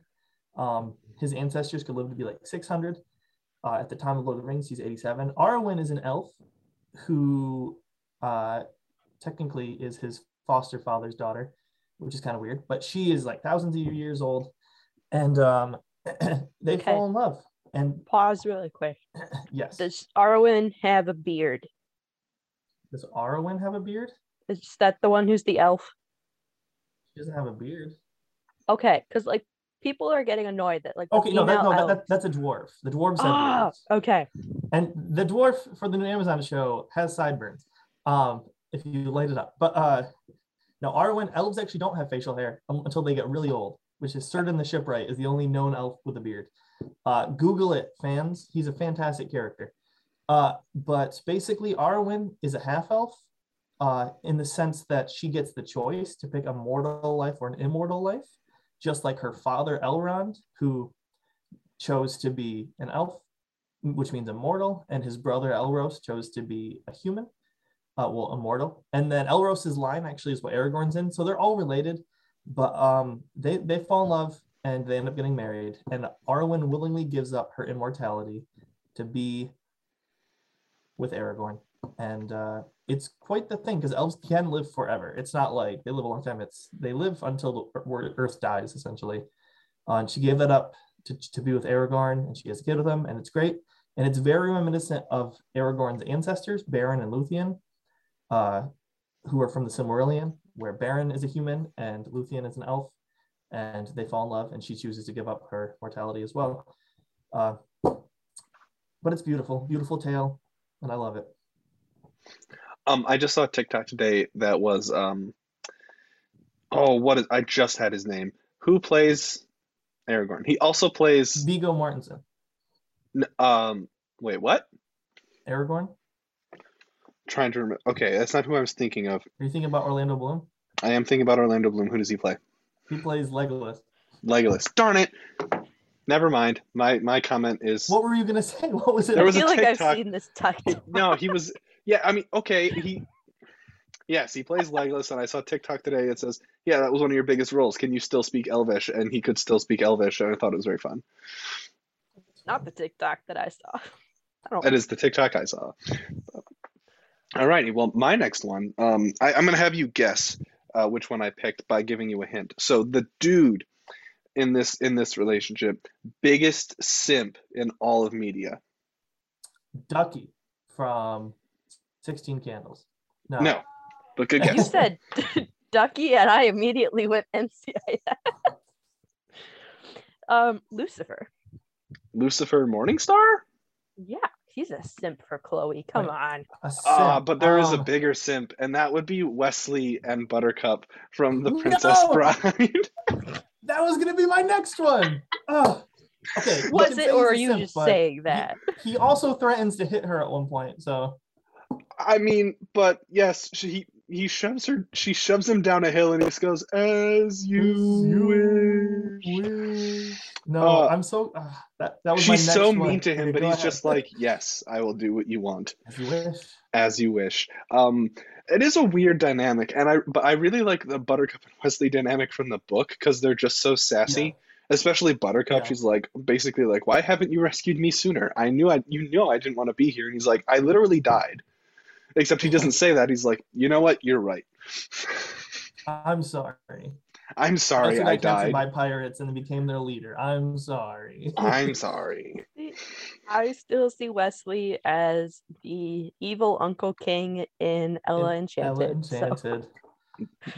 Um, his ancestors could live to be like 600. Uh, at the time of Lord of the Rings, he's 87. Arwen is an elf who uh, technically is his foster father's daughter, which is kind of weird, but she is like thousands of years old. And um, they Okay. fall in love. And Pause really quick. yes, Does Arwen have a beard? does Arwen have a beard? Is that the one who's the elf? She doesn't have a beard. Okay, because like people are getting annoyed that like Okay, no, that, no, that, that, that's a dwarf. The dwarves have Ah, beards. okay. And the dwarf for the new Amazon show has sideburns. Um, if you light it up. But uh no, Arwen elves actually don't have facial hair until they get really old, which is Cirdan the Shipwright is the only known elf with a beard. Uh, Google it, fans. He's a fantastic character. Uh, but basically, Arwen is a half elf uh, in the sense that she gets the choice to pick a mortal life or an immortal life, just like her father Elrond, who chose to be an elf, which means immortal, and his brother Elros chose to be a human, uh, well, immortal. And then Elros's line actually is what Aragorn's in, so they're all related, but um, they they fall in love and they end up getting married. And Arwen willingly gives up her immortality to be with Aragorn, and uh, it's quite the thing because elves can live forever. It's not like they live a long time. It's they live until the ear- Earth dies essentially. Uh, and she gave that up to, to be with Aragorn, and she has a kid with him, and it's great. And it's very reminiscent of Aragorn's ancestors, Beren and Luthien, uh, who are from the Silmarillion, where Beren is a human and Luthien is an elf, and they fall in love, and she chooses to give up her mortality as well. Uh, but it's beautiful, beautiful tale, and I love it. Um, I just saw a TikTok today that was um, oh, what is? I just had his name. Who plays Aragorn? He also plays. Viggo Mortensen, n- Um, wait, what? Aragorn. Trying to remember. Okay, that's not who I was thinking of. Are you thinking about Orlando Bloom? I am thinking about Orlando Bloom. Who does he play? He plays Legolas. Legolas. Darn it. Never mind. My my comment is What were you gonna say? What was it? There I was a feel like TikTok- I've seen this title. no, he was. Yeah, I mean, okay, he. Yes, he plays Legolas, and I saw TikTok today. It says, "Yeah, that was one of your biggest roles. Can you still speak Elvish?" And he could still speak Elvish, and I thought it was very fun. Not the TikTok that I saw. I don't. That is the TikTok I saw. All righty. Well, my next one, um, I, I'm gonna have you guess uh, which one I picked by giving you a hint. So the dude in this in this relationship, biggest simp in all of media. Ducky from Sixteen Candles. No. No, but good guess. You said Ducky, and I immediately went NCIS. um, Lucifer. Lucifer Morningstar. Yeah, he's a simp for Chloe. Come on. Ah, simp. but there is a Um, bigger simp, and that would be Westley and Buttercup from The Princess No! Bride. That was gonna be my next one. Oh. Okay. we Was can it, say or are you simp, just but saying that? He also threatens to hit her at one point. So I mean, but yes, she, he he shoves her. She shoves him down a hill, and he just goes, "As you wish." wish. No, Uh, I'm so uh, that that was my She's so one. mean to him, but he's ahead. just like, "Yes, I will do what you want, as you wish. as you wish." Um, it is a weird dynamic, and I but I really like the Buttercup and Westley dynamic from the book because they're just so sassy. Yeah. Especially Buttercup, Yeah. she's like basically like, "Why haven't you rescued me sooner? I knew I, you know, I didn't want to be here." And he's like, "I literally died." Except he doesn't say that. He's like, "You know what? You're right. I'm sorry. I'm sorry That's what I got captured died. by pirates and became their leader. I'm sorry. I'm sorry." I still see Westley as the evil Uncle King in Ella Enchanted. Ella so- Enchanted.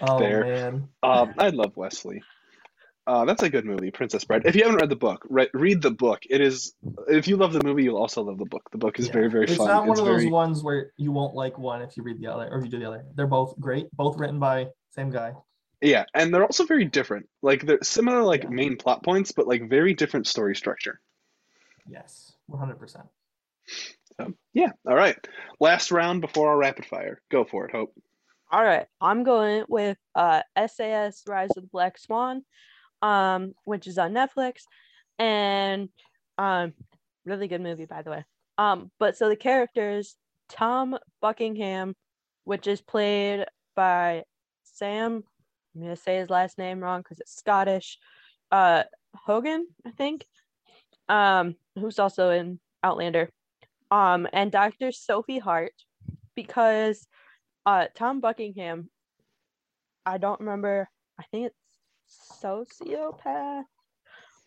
Oh Fair. man. Um, I love Westley. Uh, that's a good movie, Princess Bride. If you haven't read the book, re- read the book. It is. If you love the movie, you'll also love the book. The book is Yeah. very, very It's fun. not one it's of very. those ones where you won't like one if you read the other or if you do the other. They're both great, both written by same guy. Yeah, and they're also very different. Like they're similar, like Yeah. main plot points, but like very different story structure. Yes, 100%. So yeah, all right. Last round before our rapid fire. Go for it, Hope. All right, I'm going with uh, SAS Rise of the Black Swan, um, which is on Netflix, and um, really good movie by the way. Um, but so the characters Tom Buckingham, which is played by Sam. I'm gonna say his last name wrong because it's Scottish. Uh, Hogan, I think. Um, who's also in Outlander. Um, and Dr. Sophie Hart, because uh Tom Buckingham, I don't remember. I think it's sociopath.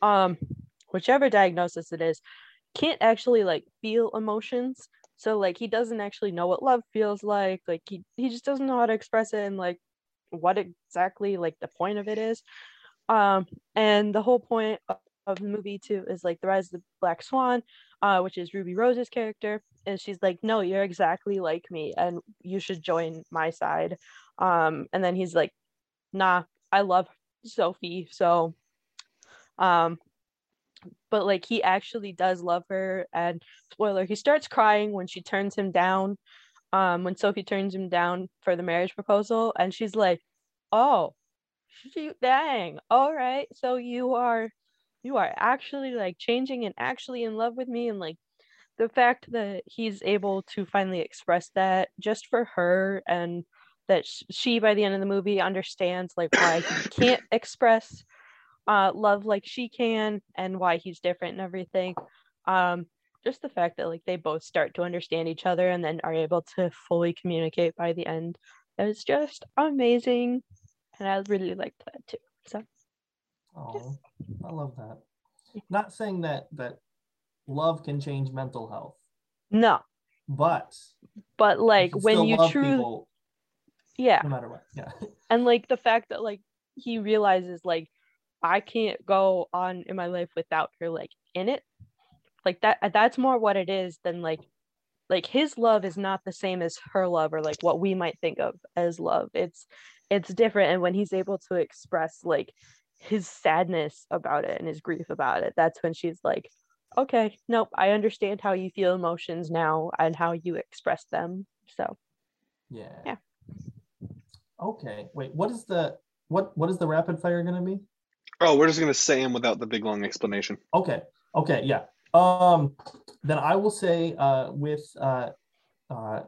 Um, whichever diagnosis it is, can't actually like feel emotions. So like he doesn't actually know what love feels like. Like he he just doesn't know how to express it and like what exactly like the point of it is. Um, and the whole point of, of the movie too is like the rise of the black swan, uh, which is Ruby Rose's character, and she's like, no, you're exactly like me, and you should join my side. Um, and then he's like, nah, I love Sophie, so um but like he actually does love her and spoiler he starts crying when she turns him down um when sophie turns him down for the marriage proposal and she's like oh shoot dang all right so you are you are actually like changing and actually in love with me and like the fact that he's able to finally express that just for her and that she by the end of the movie understands like why he can't express uh love like she can and why he's different and everything. Um just the fact that like they both start to understand each other and then are able to fully communicate by the end is just amazing. And i really liked that too. So Oh, I love that. Not saying that that love can change mental health, no. But but like when you truly yeah no matter what. Yeah. and like the fact that like he realizes like i can't go on in my life without her like in it like that uh, that's more what it is than like like his love is not the same as her love or like what we might think of as love it's it's different and when he's able to express like his sadness about it and his grief about it that's when she's like okay nope i understand how you feel emotions now and how you express them so Yeah. Yeah. Okay. Wait, what is the what what is the rapid fire gonna be? Oh, we're just gonna say him without the big long explanation. Okay. Okay. Yeah. Um, then I will say uh, with uh, uh,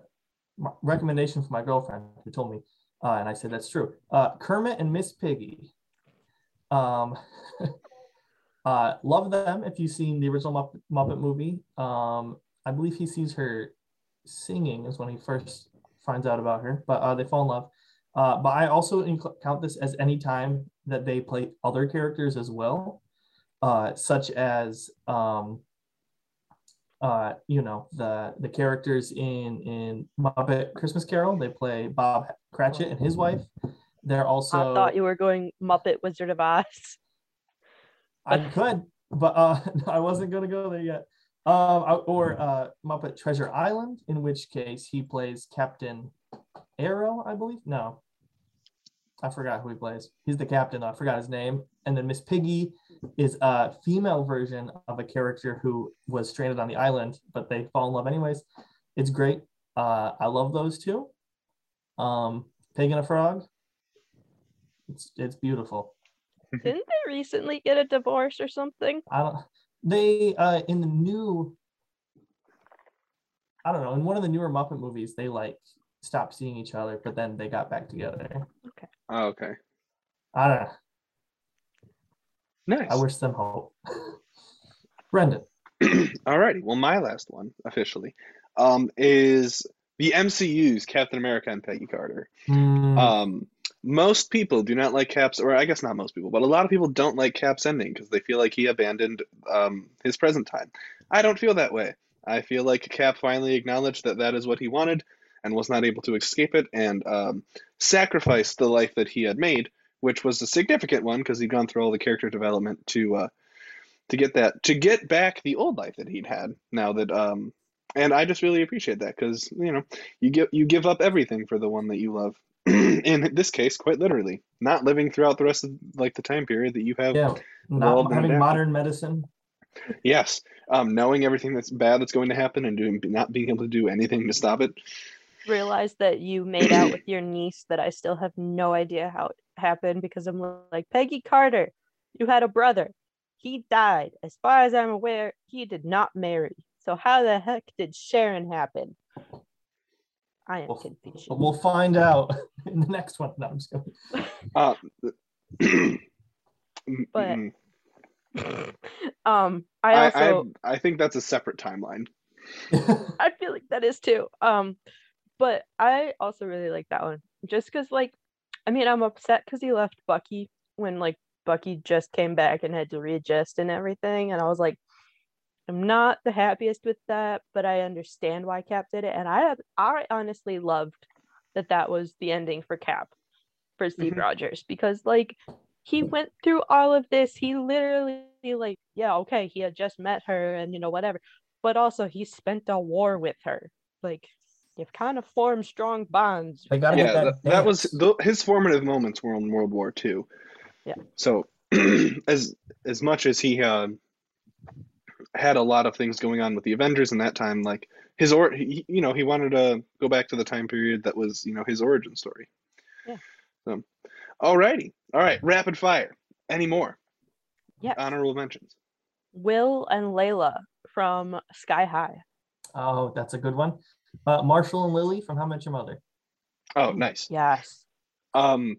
my recommendation from my girlfriend who told me, uh, and I said that's true. Uh, Kermit and Miss Piggy. Um, uh, love them. If you've seen the original Muppet, Muppet movie, um, I believe he sees her singing is when he first finds out about her. But uh, they fall in love. Uh, but I also count this as any time that they play other characters as well, uh, such as um, uh, you know the the characters in in Muppet Christmas Carol. They play Bob Cratchit and his wife. They're also. I thought you were going Muppet Wizard of Oz. I could, but uh, I wasn't gonna go there yet. Um, or uh, Muppet Treasure Island, in which case he plays Captain Arrow, I believe. No, I forgot who he plays. He's the captain. I forgot his name. And then Miss Piggy is a female version of a character who was stranded on the island, but they fall in love anyways. It's great. Uh, I love those two. Um, Pig and a Frog. It's it's beautiful. Didn't they recently get a divorce or something? I don't. They uh in the new. I don't know. In one of the newer Muppet movies, they like stopped seeing each other, but then they got back together. Okay. Oh, okay. I don't know. Nice. I wish them hope. Brendan. Alrighty. Well, my last one officially um, is the MCU's Captain America and Peggy Carter. Hmm, Um, most people do not like Cap's, or I guess not most people, but a lot of people don't like Cap's ending because they feel like he abandoned um, his present time. I don't feel that way. I feel like Cap finally acknowledged that that is what he wanted and was not able to escape it and um, sacrificed the life that he had made, which was a significant one because he'd gone through all the character development to uh, to get that to get back the old life that he'd had. Now that um, and I just really appreciate that because you know you give you give up everything for the one that you love. in this case, quite literally, not living throughout the rest of like the time period that you have. yeah. Not having then- modern medicine. Yes, um, knowing everything that's bad that's going to happen and doing not being able to do anything to stop it. Realized that you made out with your niece that I still have no idea how it happened because I'm like, Peggy Carter, you had a brother. He died. As far as I'm aware, he did not marry. So how the heck did Sharon happen? I am Well, confused. We'll find out in the next one. No, I'm just kidding. Uh, But- mm, um, I I, also I I think that's a separate timeline. I feel like that is too. Um, but I also really like that one just because, like, I mean, I'm upset because he left Bucky when like Bucky just came back and had to readjust and everything, and I was like, I'm not the happiest with that, but I understand why Cap did it, and I have, I honestly loved that that was the ending for Cap for Steve Mhm. Rogers because like he went through all of this. He literally like yeah okay he had just met her and you know whatever but also he spent a war with her. Like you've kind of formed strong bonds. They gotta Yeah, that. that, that was dance. th- his formative moments were in World War II. Yeah. So as as much as he uh, had a lot of things going on with the Avengers in that time, like his or he, you know he wanted to go back to the time period that was you know his origin story. Yeah. So, alrighty, all right, rapid fire. Any more Yeah. honorable mentions? Will and Layla from Sky High. Oh, that's a good one. Uh, Marshall and Lily from How Much Met Your Mother. Oh, nice. Yes. Um,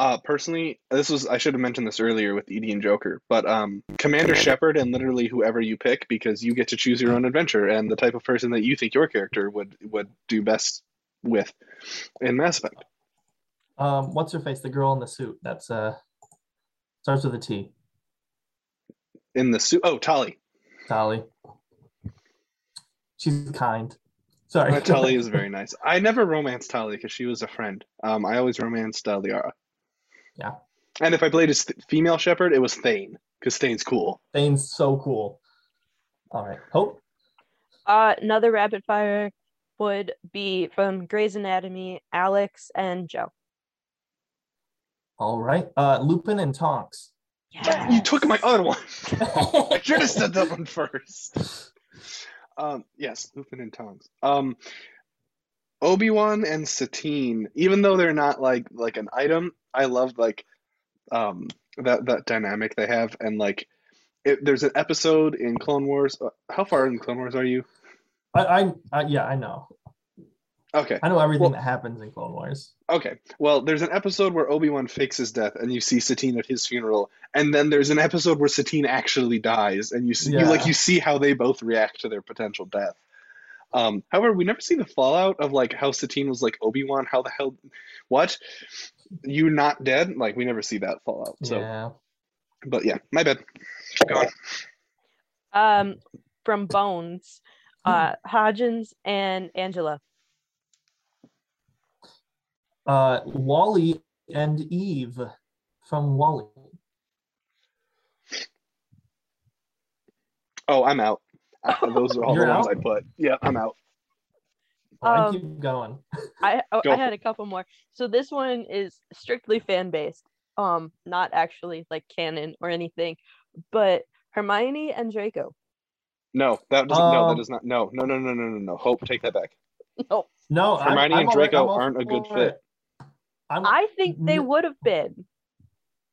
uh, personally, this was I should have mentioned this earlier with EDI and Joker, but um, Commander Shepard and literally whoever you pick because you get to choose your own adventure and the type of person that you think your character would would do best with in Mass Effect. Um, what's her face? The girl in the suit. That's uh starts with a T. In the suit, oh Tali, Tali. She's kind. Sorry. Uh, Tali is very nice. I never romanced Tali because she was a friend. Um, I always romanced uh, Liara. Yeah. And if I played as th- female Shepard, it was Thane because Thane's cool. Thane's so cool. All right. Hope. Uh, another rapid fire would be from Grey's Anatomy, Alex and Jo. All right. Uh, Lupin and Tonks. You took my other one. I should have said that one first. Um, yes, Lupin and Tonks. Um, Obi Wan and Satine, even though they're not like like an item, I love like um that that dynamic they have, and like, it, there's an episode in Clone Wars. uh, How far in Clone Wars are you? I, I, I yeah, I know. Okay, I know everything Well- that happens in Clone Wars. okay. Well, there's an episode where Obi Wan fakes his death, and you see Satine at his funeral, and then there's an episode where Satine actually dies, and you see, you like you see how they both react to their potential death. Um, however, we never see the fallout of like how Satine was like Obi Wan. How the hell? What? You not dead? Like we never see that fallout. So, yeah. but yeah, my bad. Keep going. Um, from Bones, uh, Hodgins and Angela. Uh, WALL-E and Eve from WALL-E. Oh, I'm out. Uh, Those are all the You're ones out? I put. Yeah, I'm out. Oh, I Um, keep going. I oh, Go I had a couple more. So this one is strictly fan based. Um, not actually like canon or anything, but Hermione and Draco. No, that doesn't. no, that Um, does not. No, no, no, no, no, no, no. Hope, take that back. No, No, I'm- Hermione I'm and Draco I'm all aren't a good fit. it. I'm, I think they n- would have been.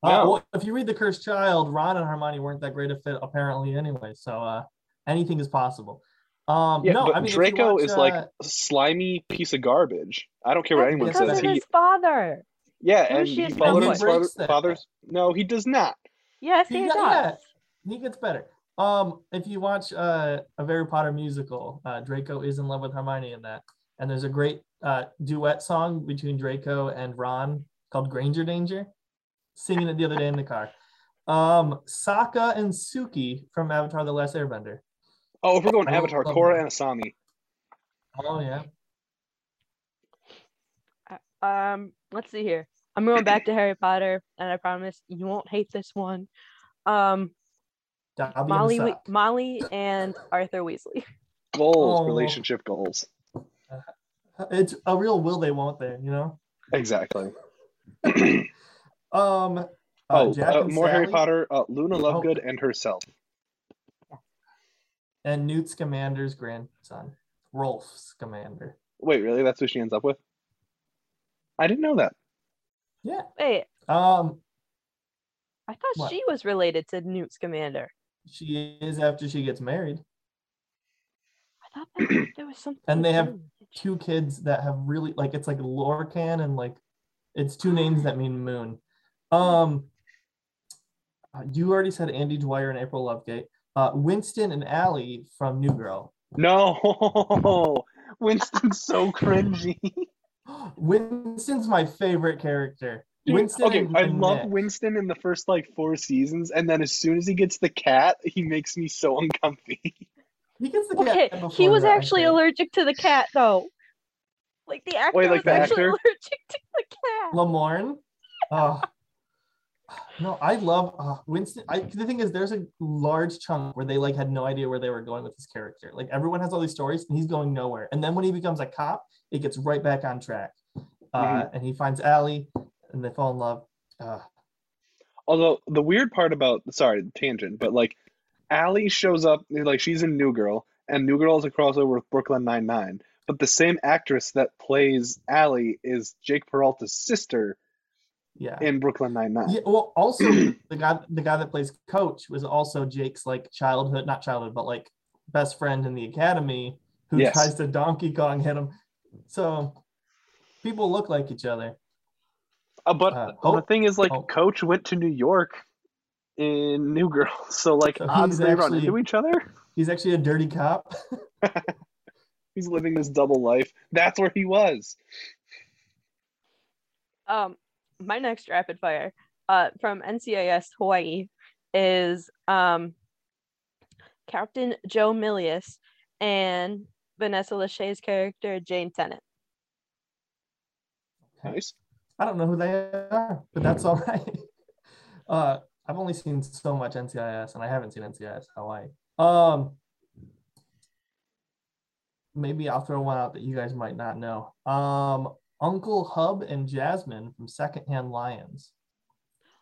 uh, No. well, if you read The Cursed Child, Ron and Hermione weren't that great a fit apparently anyway. So uh, anything is possible. Um, Yeah, no, but I mean, Draco watch, is like uh, a slimy piece of garbage. I don't care what That's anyone because says. of He, his father. yeah, and Lucius he Malfoy. followed He his father, breaks that. father's. No, he does not. Yes, He he does. yeah. he gets better. Um, if you watch uh, a Harry Potter musical, uh, Draco is in love with Hermione in that, and there's a great uh, duet song between Draco and Ron called "Granger Danger." Singing it the other day in the car. Um, Sokka and Suki from Avatar: The Last Airbender. Oh, if we're going Avatar, love Korra and Asami. Oh yeah. Um, let's see here. I'm going back to Harry Potter, and I promise you won't hate this one. Um, Molly, in We- Molly, and Arthur Weasley. Goals, Oh. relationship goals. It's a real will they won't they, you know. Exactly. Um. uh, oh, Jack uh, and more Harry Potter. Uh, Luna Oh. Lovegood and herself. and Newt Scamander's grandson, Rolf Scamander. Wait, really? That's who she ends up with? I didn't know that. Yeah. Wait, Um. I thought What? she was related to Newt Scamander. She is after she gets married. I thought that there was something. And they have to- two kids that have really like it's like Lorcan and like it's two names that mean moon. Um uh, you already said Andy Dwyer and April Ludgate. Uh Winston and Allie from New Girl. No, Winston's so cringy. Winston's my favorite character. Dude, Winston okay, I love Nick. Winston in the first like four seasons, and then as soon as he gets the cat, he makes me so uncomfy. He gets the cat. Okay, he was that, actually think. allergic to the cat, though. Like the actor like was the actually actor? allergic to the cat. Lamorne. Oh, no, I love uh, Winston. I, the thing is, there's a large chunk where they like had no idea where they were going with this character. Like everyone has all these stories, and he's going nowhere. And then when he becomes a cop, it gets right back on track. Uh, Mhm. And he finds Allie, and they fall in love. Uh, Although the weird part about sorry tangent, but like Allie shows up like she's in New Girl, and New Girl is a crossover with Brooklyn Nine Nine. But the same actress that plays Allie is Jake Peralta's sister yeah. in Brooklyn Nine Nine. Yeah, well, also the guy the guy that plays Coach was also Jake's like childhood, not childhood, but like best friend in the academy who Yes. tries to Donkey Kong hit him. So people look like each other. Uh, but Uh, the thing is, like, Hope. Coach went to New York in New Girl, so like So odds he's they run into each other. He's actually a dirty cop. He's living this double life. That's where he was. Um, my next rapid fire, uh, from NCIS Hawaii, is um, Captain Joe Milius and Vanessa Lachey's character Jane Tennant. Nice. I don't know who they are, but that's all right. Uh, I've only seen so much NCIS, and I haven't seen NCIS Hawaii. Um, maybe I'll throw one out that you guys might not know. Um, Uncle Hub and Jasmine from Secondhand Lions.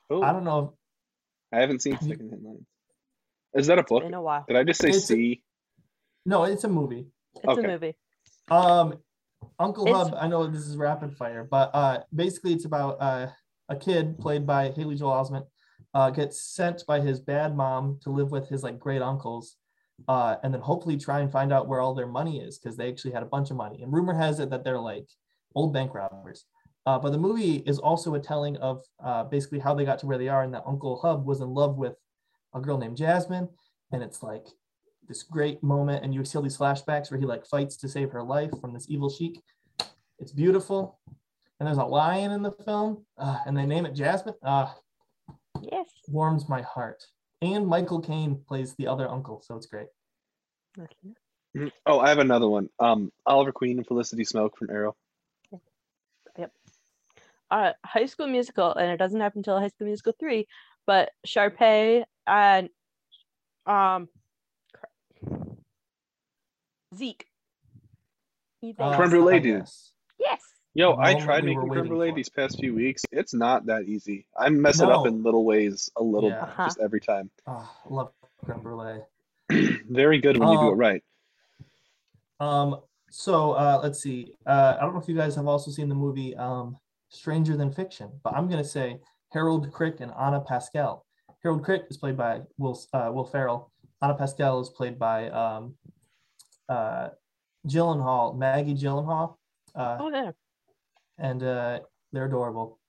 Oh, I don't know. I haven't seen Secondhand you- Second Hand Lines. Is that a book? Been a while. Did I just say It's a- C? No, it's a movie. It's Okay. a movie. Um, Uncle It's- Hub. I know this is rapid fire, but uh, basically it's about uh, a kid played by Haley Joel Osment uh, gets sent by his bad mom to live with his like great uncles, uh, and then hopefully try and find out where all their money is because they actually had a bunch of money. And rumor has it that they're like old bank robbers. Uh, but the movie is also a telling of uh, basically how they got to where they are, and that Uncle Hub was in love with a girl named Jasmine, and it's like this great moment, and you see all these flashbacks where he like fights to save her life from this evil sheik. It's beautiful, and there's a lion in the film, uh, and they name it Jasmine. Ah, Yes. warms my heart. And Michael Caine plays the other uncle, so it's great. Mhm. Oh, I have another one. Um, Oliver Queen and Felicity Smoak from Arrow. Yep. Uh, High School Musical, and it doesn't happen until High School Musical three, but Sharpay and um. Zeke. He- they- Uh, Creme brulee dude. yes. Yo, I tried we making creme brulee these past few weeks. It's not that easy. I mess it up in little ways, a little, Yeah. Uh-huh. just every time. Ah, I love creme brulee. Very good when you do it Um, right. Um, so uh, let's see. Uh, I don't know if you guys have also seen the movie um, Stranger Than Fiction, but I'm gonna say Harold Crick and Anna Pascal. Harold Crick is played by Will uh, Will Ferrell. Anna Pascal is played by um, uh, Gyllenhaal, Maggie Gyllenhaal, uh, Oh yeah. And uh, they're adorable.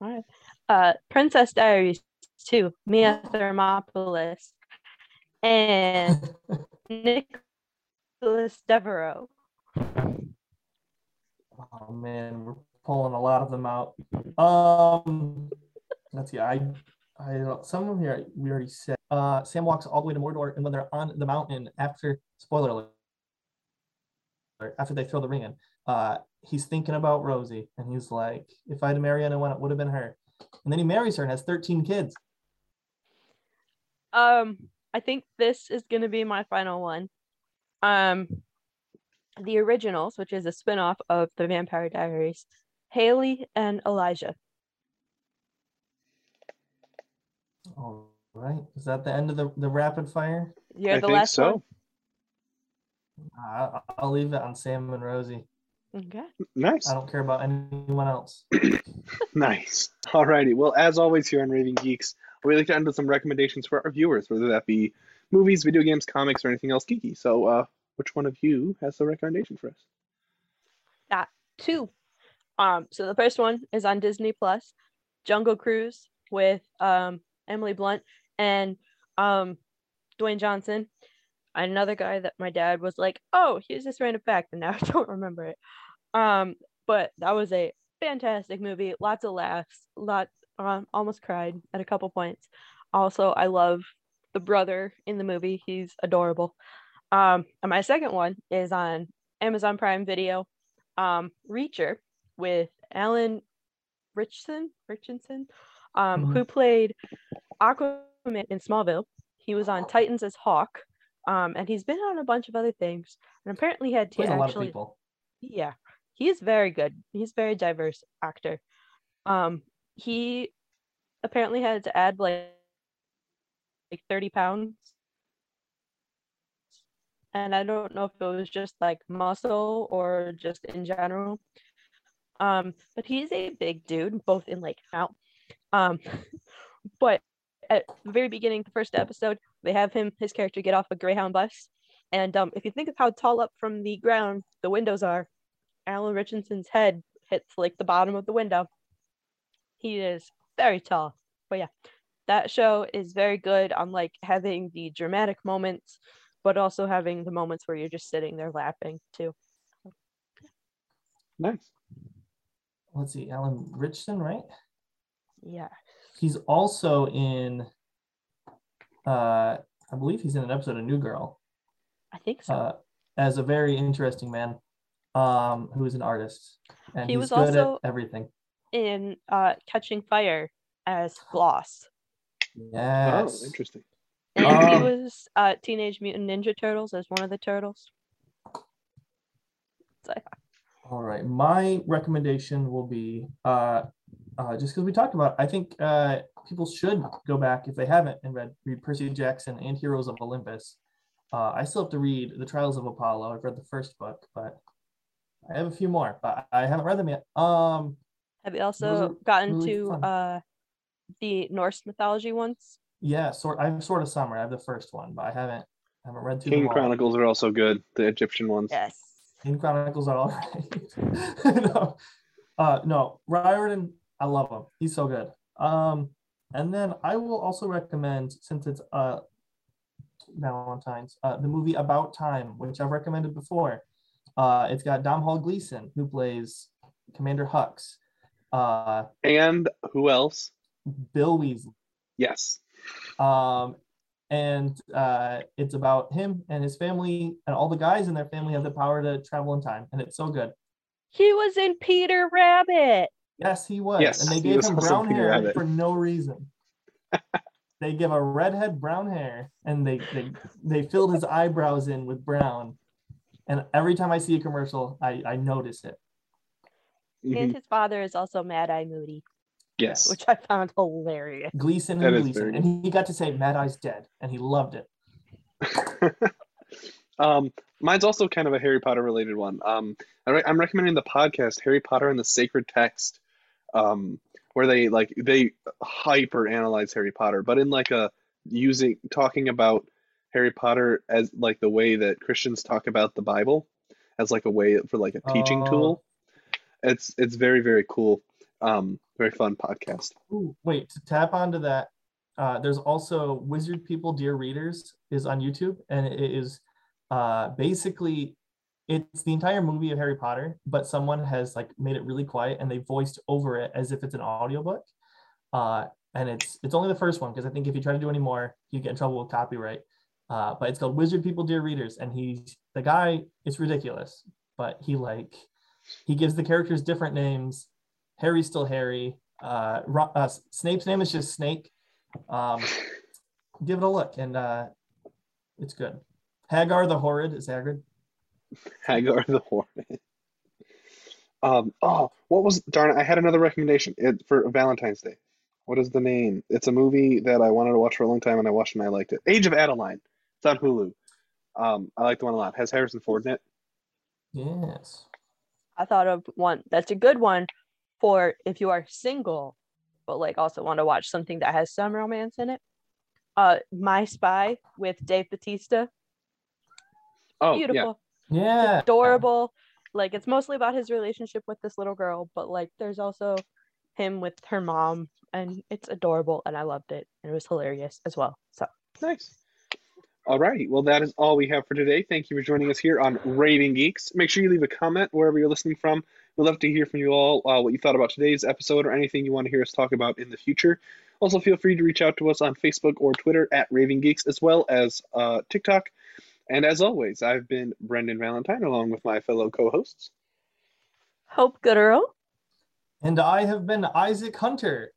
All right. Uh, Princess Diaries two, Mia Thermopolis, and Nicholas Devereaux. Oh man, we're pulling a lot of them out. Um, let's see. I, I don't- some of them here we already said. Uh, Sam walks all the way to Mordor, and when they're on the mountain after spoiler alert, after they throw the ring in, uh, he's thinking about Rosie, and he's like, "If I'd married anyone, it would have been her." And then he marries her and has 13 kids. Um, I think this is gonna be my final one. Um, the originals, which is a spin-off of the Vampire Diaries, Haley and Elijah. All right, is that the end of the, the rapid fire? You're the think last so. Uh, I'll leave it on Sam and Rosie. One. Okay. Nice. I don't care about anyone else. Nice. Alrighty. Well, as always here on Raving Geeks, we like to end with some recommendations for our viewers, whether that be movies, video games, comics, or anything else geeky. So, uh, which one of you has a recommendation for us? That Two. Um, so the first one is on Disney Plus, Jungle Cruise with um Emily Blunt and um Dwayne Johnson. Another guy that my dad was like, "Oh, here's this random fact," and now I don't remember it. Um, but that was a fantastic movie. Lots of laughs. Lots. Um, almost cried at a couple points. Also, I love the brother in the movie. He's adorable. Um, and my second one is on Amazon Prime Video. Um, Reacher with Alan Ritchson, Ritchson, um, Mhm. who played Aquaman in Smallville. He was on Titans as Hawk, um, and he's been on a bunch of other things. And apparently, had to Plays a lot of actually, people. yeah, he's very good. He's a very diverse actor. Um, he apparently had to add like like 30 pounds. And I don't know if it was just like muscle or just in general. Um, but he's a big dude, both in like out. Um, but at the very beginning, the first episode, they have him, his character, get off a Greyhound bus. And um, if you think of how tall up from the ground the windows are, Alan Ritchson's head hits like the bottom of the window. He is very tall. But yeah, that show is very good on like having the dramatic moments, but also having the moments where you're just sitting there laughing too. Nice. Let's see, Alan Ritchson, right? Yeah. He's also in. Uh, I believe he's in an episode of New Girl. I think so. Uh, as a very interesting man, um, who is an artist, and He he's was good also- at everything. in uh Catching Fire as Gloss. Yes. Oh, interesting. And he Um, was uh Teenage Mutant Ninja Turtles as one of the turtles. So All right. My recommendation will be uh, uh, just because we talked about, it, I think uh, people should go back if they haven't and read read Percy Jackson and Heroes of Olympus. Uh, I still have to read The Trials of Apollo. I've read the first book, but I have a few more, but I haven't read them yet. Um, have you also gotten really to uh the Norse mythology ones? Yeah, sort. I'm sort of summer. I have the first one, but I haven't haven't read through Kane them. Chronicles are also good. The Egyptian ones. Yes. Kane Chronicles are all right. no, uh, no, Riordan, I love him. He's so good. Um, and then I will also recommend, since it's uh Valentine's, uh, the movie About Time, which I've recommended before. Uh, it's got Domhnall Gleeson who plays Commander Hux. Uh, And who else? Bill Weasley. Yes. Um, and uh, it's about him and his family, and all the guys in their family have the power to travel in time, and it's so good. He was in Peter Rabbit. Yes, he was. Yes, and they gave him brown hair Rabbit. for no reason. they give a redhead brown hair, and they they they filled his eyebrows in with brown. And every time I see a commercial, I I notice it. And his father is also Mad Eye Moody, Yes. which I found hilarious. Gleeson That and is Gleeson, very and he got to say Mad Eye's dead, and he loved it. um, mine's also kind of a Harry Potter related one. Um, I re- I'm recommending the podcast Harry Potter and the Sacred Text, um, where they like they hyper analyze Harry Potter, but in like a using talking about Harry Potter as like the way that Christians talk about the Bible as like a way for like a teaching Oh. tool. It's it's very very cool. Um, very fun podcast. Ooh, wait, to tap onto that, uh, there's also Wizard People Dear Readers is on YouTube, and it is uh, basically it's the entire movie of Harry Potter, but someone has like made it really quiet and they voiced over it as if it's an audiobook. Uh, and it's it's only the first one because I think if you try to do any more, you get in trouble with copyright. Uh, but it's called Wizard People Dear Readers, and he's the guy. It's ridiculous, but he like he gives the characters different names. Harry's still Harry. Uh, uh, Snape's name is just Snake. Um, give it a look, and uh, it's good. Hagar the Horrid is Hagrid. Hagar the Hornet. Um, oh, what was darn it? I had another recommendation it, for Valentine's Day. What is the name? It's a movie that I wanted to watch for a long time and I watched and I liked it. Age of Adaline. It's on Hulu. Um, I like the one a lot. Has Harrison Ford in it. Yes. I thought of one that's a good one for if you are single, but like also want to watch something that has some romance in it. Uh, My Spy with Dave Bautista. Oh, yeah. Beautiful, Yeah. adorable. Like it's mostly about his relationship with this little girl, but like there's also him with her mom, and it's adorable, and I loved it, and it was hilarious as well. So Nice. Alrighty. Well, that is all we have for today. Thank you for joining us here on Raving Geeks. Make sure you leave a comment wherever you're listening from. We'd love to hear from you all uh, what you thought about today's episode or anything you want to hear us talk about in the future. Also, feel free to reach out to us on Facebook or Twitter at Raving Geeks as well as uh, TikTok. And as always, I've been Brendan Valentine along with my fellow co hosts. Hope Gooderl. And I have been Isaac Hunter.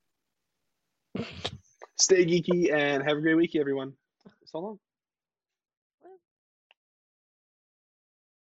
Stay geeky and have a great week, everyone. So long.